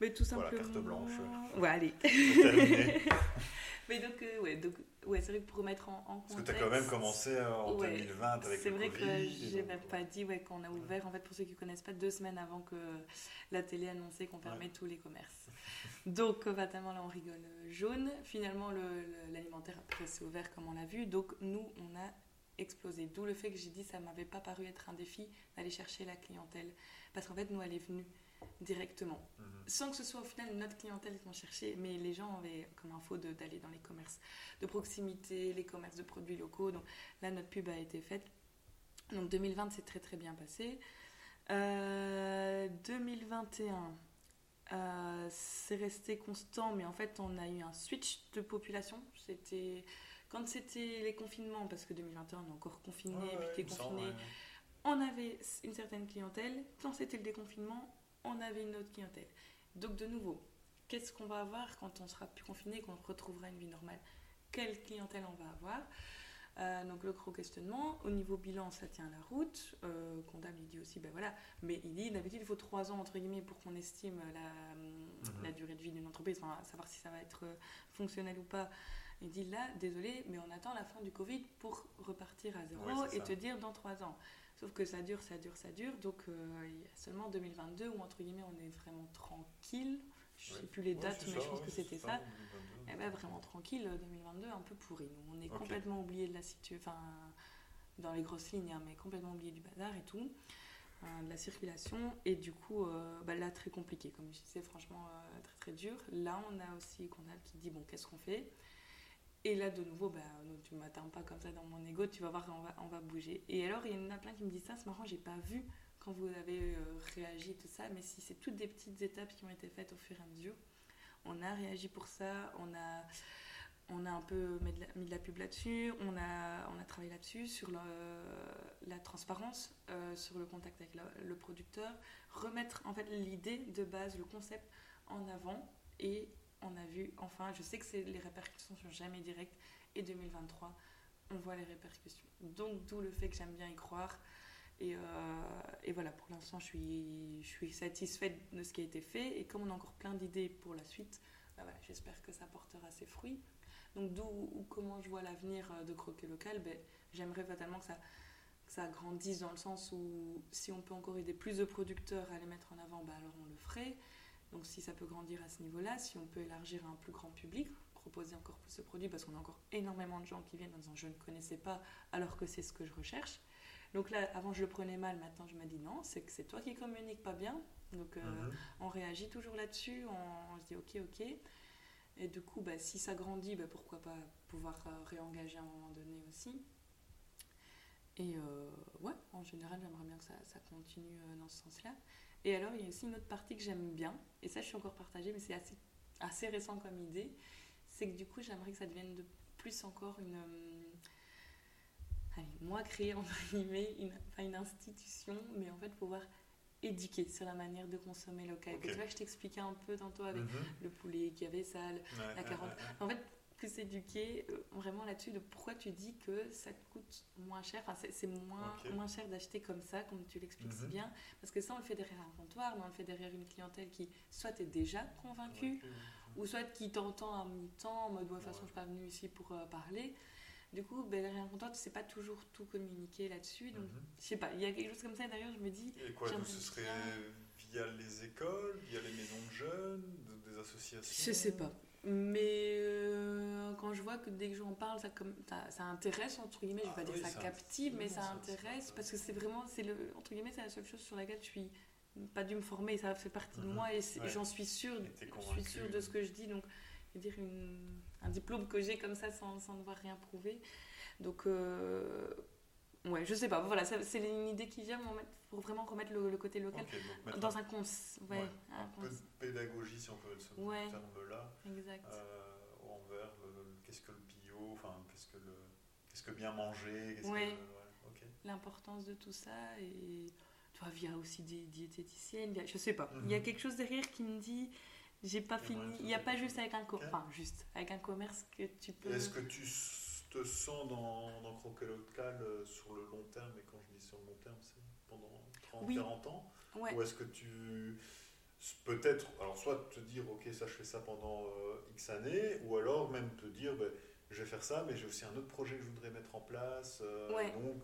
Mais tout Voilà, simplement. carte blanche. Ouais, allez. Mais donc, euh, ouais, donc, ouais, c'est vrai que pour remettre en, en Parce contexte. que tu as quand même commencé euh, en Ouais. 2020 avec C'est vrai Covid. que j'ai même euh, pas dit ouais, qu'on a ouvert, en fait, pour ceux qui ne connaissent pas, deux semaines avant que la télé annonçait qu'on fermait tous les commerces. Donc, euh, fatalement, là, on rigole euh, jaune. Finalement, le- le- l'alimentaire, après, c'est ouvert comme on l'a vu. Donc, nous, on a explosé. D'où le fait que j'ai dit ça m'avait pas paru être un défi d'aller chercher la clientèle. Parce qu'en fait, nous, elle est venue directement mhm. sans que ce soit au final notre clientèle qu'on cherchait, mais les gens avaient comme info d'aller dans les commerces de proximité, les commerces de produits locaux. Donc là, notre pub a été faite. Donc 2020, c'est très très bien passé. Euh, 2021, euh, c'est resté constant, mais en fait, on a eu un switch de population. C'était quand c'était les confinements, parce que 2021, on est encore confiné, Ouais, puis ouais. on avait une certaine clientèle. Quand c'était le déconfinement, on avait une autre clientèle. Donc de nouveau, qu'est-ce qu'on va avoir quand on sera plus confiné qu'on retrouvera une vie normale? Quelle clientèle on va avoir? Euh, donc le gros questionnement. Au niveau bilan, ça tient la route. Euh, comptable, il dit aussi, ben voilà. Mais il dit, d'habitude, il faut trois ans, entre guillemets, pour qu'on estime la, Mhm. la durée de vie d'une entreprise, enfin, savoir si ça va être euh, fonctionnel ou pas. Il dit là, désolé, mais on attend la fin du Covid pour repartir à zéro Ouais, et ça. te dire dans trois ans. Sauf que ça dure, ça dure, ça dure. Donc euh, il y a seulement 2022 où, entre guillemets, on est vraiment tranquille. Je ne sais Ouais. plus les dates, mais ça, je pense que c'était ça. 2022. Eh ben, vraiment tranquille, euh, 2022, un peu pourri. On est complètement oublié de la situation, enfin, dans les grosses lignes, hein, mais complètement oublié du bazar et tout, euh, de la circulation. Et du coup, euh, bah, là, très compliqué. Comme je disais, franchement, euh, très très dur. Là, on a aussi comptable qui dit, bon, qu'est-ce qu'on fait? Et là, de nouveau, bah, tu ne m'atteins pas comme ça dans mon ego, tu vas voir, on va, bouger. Et alors, il y en a plein qui me disent ça, c'est marrant, j'ai pas vu quand vous avez euh, réagi, tout ça, mais si c'est toutes des petites étapes qui ont été faites au fur et à mesure, on a réagi pour ça, on a, on a un peu mis de la, pub là-dessus, on a, on a travaillé là-dessus, sur la transparence, euh, sur le contact avec le producteur, remettre en fait l'idée de base, le concept en avant et on a vu, enfin, je sais que c'est les répercussions sont jamais directes et 2023, on voit les répercussions. Donc, d'où le fait que j'aime bien y croire. Et, euh, et voilà, pour l'instant, je suis, je suis satisfaite de ce qui a été fait. Et comme on a encore plein d'idées pour la suite, bah j'espère que ça portera ses fruits. Donc, d'où ou comment je vois l'avenir euh, de Croquet Local, ben, j'aimerais fatalement que ça, que ça grandisse dans le sens où si on peut encore aider plus de producteurs à les mettre en avant, bah alors on le ferait. Donc si ça peut grandir à ce niveau-là, si on peut élargir à un plus grand public, proposer encore plus de produits, parce qu'on a encore énormément de gens qui viennent en disant je ne connaissais pas alors que c'est ce que je recherche. Donc là, avant je le prenais mal, maintenant je me dis non, c'est que c'est toi qui communiques pas bien. Donc euh, Mhm. on réagit toujours là-dessus, on, on se dit ok, ok. Et du coup, bah, si ça grandit, bah, pourquoi pas pouvoir euh, réengager à un moment donné aussi. Et euh, ouais, en général, j'aimerais bien que ça, ça continue dans ce sens-là. Et alors, il y a aussi une autre partie que j'aime bien, et ça, je suis encore partagée, mais c'est assez, assez récent comme idée. C'est que du coup, j'aimerais que ça devienne de plus encore une. euh, allez, moi, créer entre guillemets une, enfin, une institution, mais en fait, pouvoir éduquer sur la manière de consommer local. Tu vois, je t'expliquais un peu tantôt avec Mhm. le poulet qui avait ça, Ouais, la carotte. ouais, ouais. en fait, plus éduquer euh, vraiment là-dessus de pourquoi tu dis que ça te coûte moins cher, enfin c'est moins, moins cher d'acheter comme ça, comme tu l'expliques si Mhm. bien, parce que ça on le fait derrière un comptoir, mais on le fait derrière une clientèle qui soit est déjà convaincue, ou soit qui t'entend à mi-temps en mode de toute façon je suis pas venue ici pour euh, parler. Du coup, ben, derrière un comptoir, tu sais pas toujours tout communiquer là-dessus, donc Mhm. je sais pas, il y a quelque chose comme ça d'ailleurs, je me dis, Et quoi, donc ce serait via les écoles, via les maisons de jeunes, de- des association Je sais pas. Mais euh, quand je vois que dès que j'en parle, ça, comme, ça, ça intéresse, entre guillemets, je vais Ah pas oui, dire ça ça- captive, mais ça intéresse parce que c'est vraiment, c'est le, entre guillemets, c'est la seule chose sur laquelle je suis pas dû me former, ça fait partie de Mhm. moi et Ouais. j'en suis sûre, je suis sûre de ce que je dis. Donc, je veux dire, une- un diplôme que j'ai comme ça sans, sans devoir rien prouver. Donc, euh, ouais, je sais pas, voilà, c'est une idée qui vient pour, mettre- pour vraiment remettre le, le côté local dans un, un cons. Ouais, Ouais, un un peu cons- de pédagogie, si on peut ce Ouais. terme-là, exact. euh, envers qu'est-ce que le bio, enfin, qu'est-ce que le, qu'est-ce que bien manger, Ouais. l'importance de tout ça et tu vois via aussi des diététiciennes via- je sais pas il y a Mhm. quelque chose derrière qui me dit j'ai pas fini il n'y a pas juste avec un co- Ok. enfin juste avec un commerce que tu peux Est-ce que tu te sens dans, dans Croquet Local euh, sur le long terme, et quand je dis sur le long terme, c'est pendant 30, Oui. 40 ans ouais Ou est-ce que tu. Peut-être, alors soit te dire, ok, ça je fais ça pendant euh, X années, ou alors même te dire, ben, je vais faire ça, mais j'ai aussi un autre projet que je voudrais mettre en place. euh, Ouais. Donc,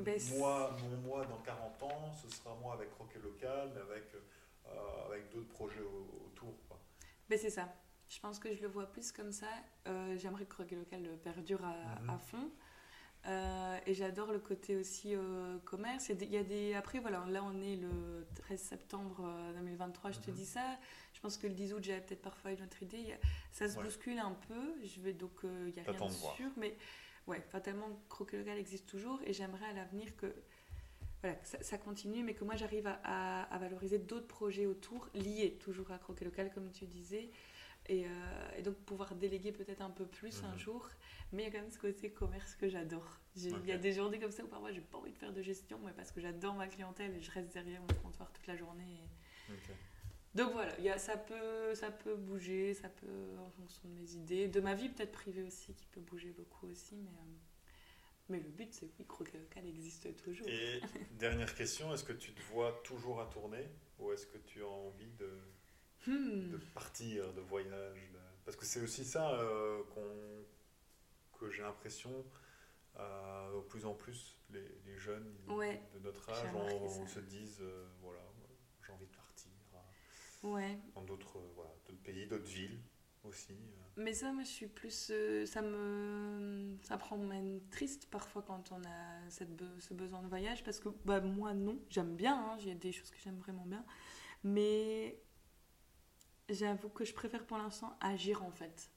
Ben, c'est- moi, mon moi dans 40 ans, ce sera moi avec Croquet Local, mais avec, euh, avec d'autres projets au- autour. Quoi. ben c'est ça je pense que je le vois plus comme ça Euh, j'aimerais que Croquet Local perdure à, Mhm. à fond Euh, et j'adore le côté aussi euh, commerce. Il y, a des, Après, voilà, là on est le 13 septembre euh, 2023, je te Mhm. dis ça. Je pense que le 10 août, j'avais peut-être parfois une autre idée. Ça se Ouais. bouscule un peu. Je vais donc, euh, il n'y a rien de sûr. Mais ouais, fatalement, Croquet Local existe toujours. Et j'aimerais à l'avenir que, voilà, que ça, ça continue, mais que moi j'arrive à, à- à valoriser d'autres projets autour, liés toujours à Croquet Local, comme tu disais. Et, euh, et donc pouvoir déléguer peut-être un peu plus un Mhm. jour. Mais il y a quand même ce côté commerce que j'adore. Il y a des journées comme ça où parfois j'ai pas envie de faire de gestion, mais parce que j'adore ma clientèle et je reste derrière mon comptoir toute la journée. et-. Donc voilà, il y a, ça, peut, ça peut bouger, ça peut en fonction de mes idées, de ma vie peut-être privée aussi qui peut bouger beaucoup aussi, mais, euh, mais le but c'est que oui, Croquet Local existe toujours. Et dernière question, est-ce que tu te vois toujours à tourner, ou est-ce que tu as envie de, Hmm. de partir, de voyage de- Parce que c'est aussi ça euh, qu'on- que j'ai l'impression, euh, au plus en plus, les, les jeunes Ouais, de notre âge on, se disent, euh, voilà, j'ai envie de partir euh, Ouais, dans d'autres voilà, d'autres pays, d'autres villes aussi. mais ça, moi je suis plus. euh, ça me. Ça prend même triste parfois quand on a cette be- ce besoin de voyage parce que bah, moi non, j'aime bien, hein, il y a des choses que j'aime vraiment bien, mais j'avoue que je préfère pour l'instant agir en fait.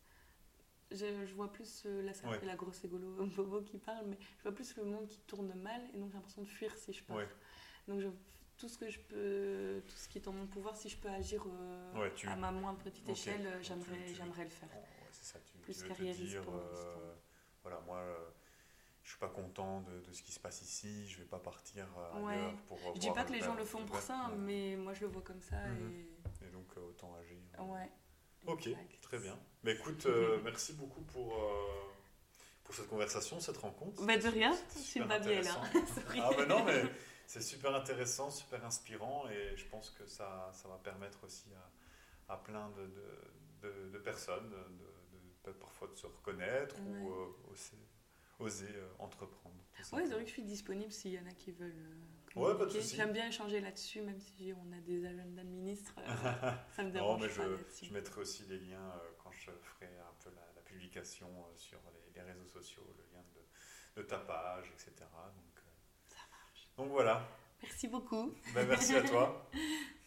Je, je vois plus, euh, là ça Ouais. fait la grosse égolo bobo qui parle, mais je vois plus le monde qui tourne mal et donc j'ai l'impression de fuir si je pars. Ouais. Donc je- tout ce que je peux, tout ce qui est en mon pouvoir, si je peux agir euh, Ouais, tu- à ma moindre petite échelle, euh, j'aimerais, j'aimerais le faire. Bon, ça, tu, Plus tu veux te dire, voilà, moi, je suis pas content de, de ce qui se passe ici, je vais pas partir euh, Ouais. ailleurs pour Je dis pas que les le gens le font pour ça, Ouais. mais moi je le vois comme ça Mhm. et Et donc, euh, autant agir. ouais. Ok, exact. très bien. Mais écoute, euh, merci beaucoup pour, euh, pour cette conversation, cette rencontre. Bah, de rien, super pas bien là. Ah ben non, mais c'est super intéressant, super inspirant et je pense que ça, ça va permettre aussi à, à plein de, de, de- de personnes de, parfois de se reconnaître ou Ouais. euh, oser, oser, euh, entreprendre. vrai que je suis disponible s'il y en a qui veulent. euh, Ouais, pas de. J'aime bien échanger là-dessus, même si on a des agendas de ministres. euh, ça me Non, dérange mais pas je, mettrai aussi les liens quand je ferai un peu la, la publication sur les, les réseaux sociaux, le lien de, de ta page, etc. Donc, Ça marche. donc voilà. Merci beaucoup. Ben, merci à toi.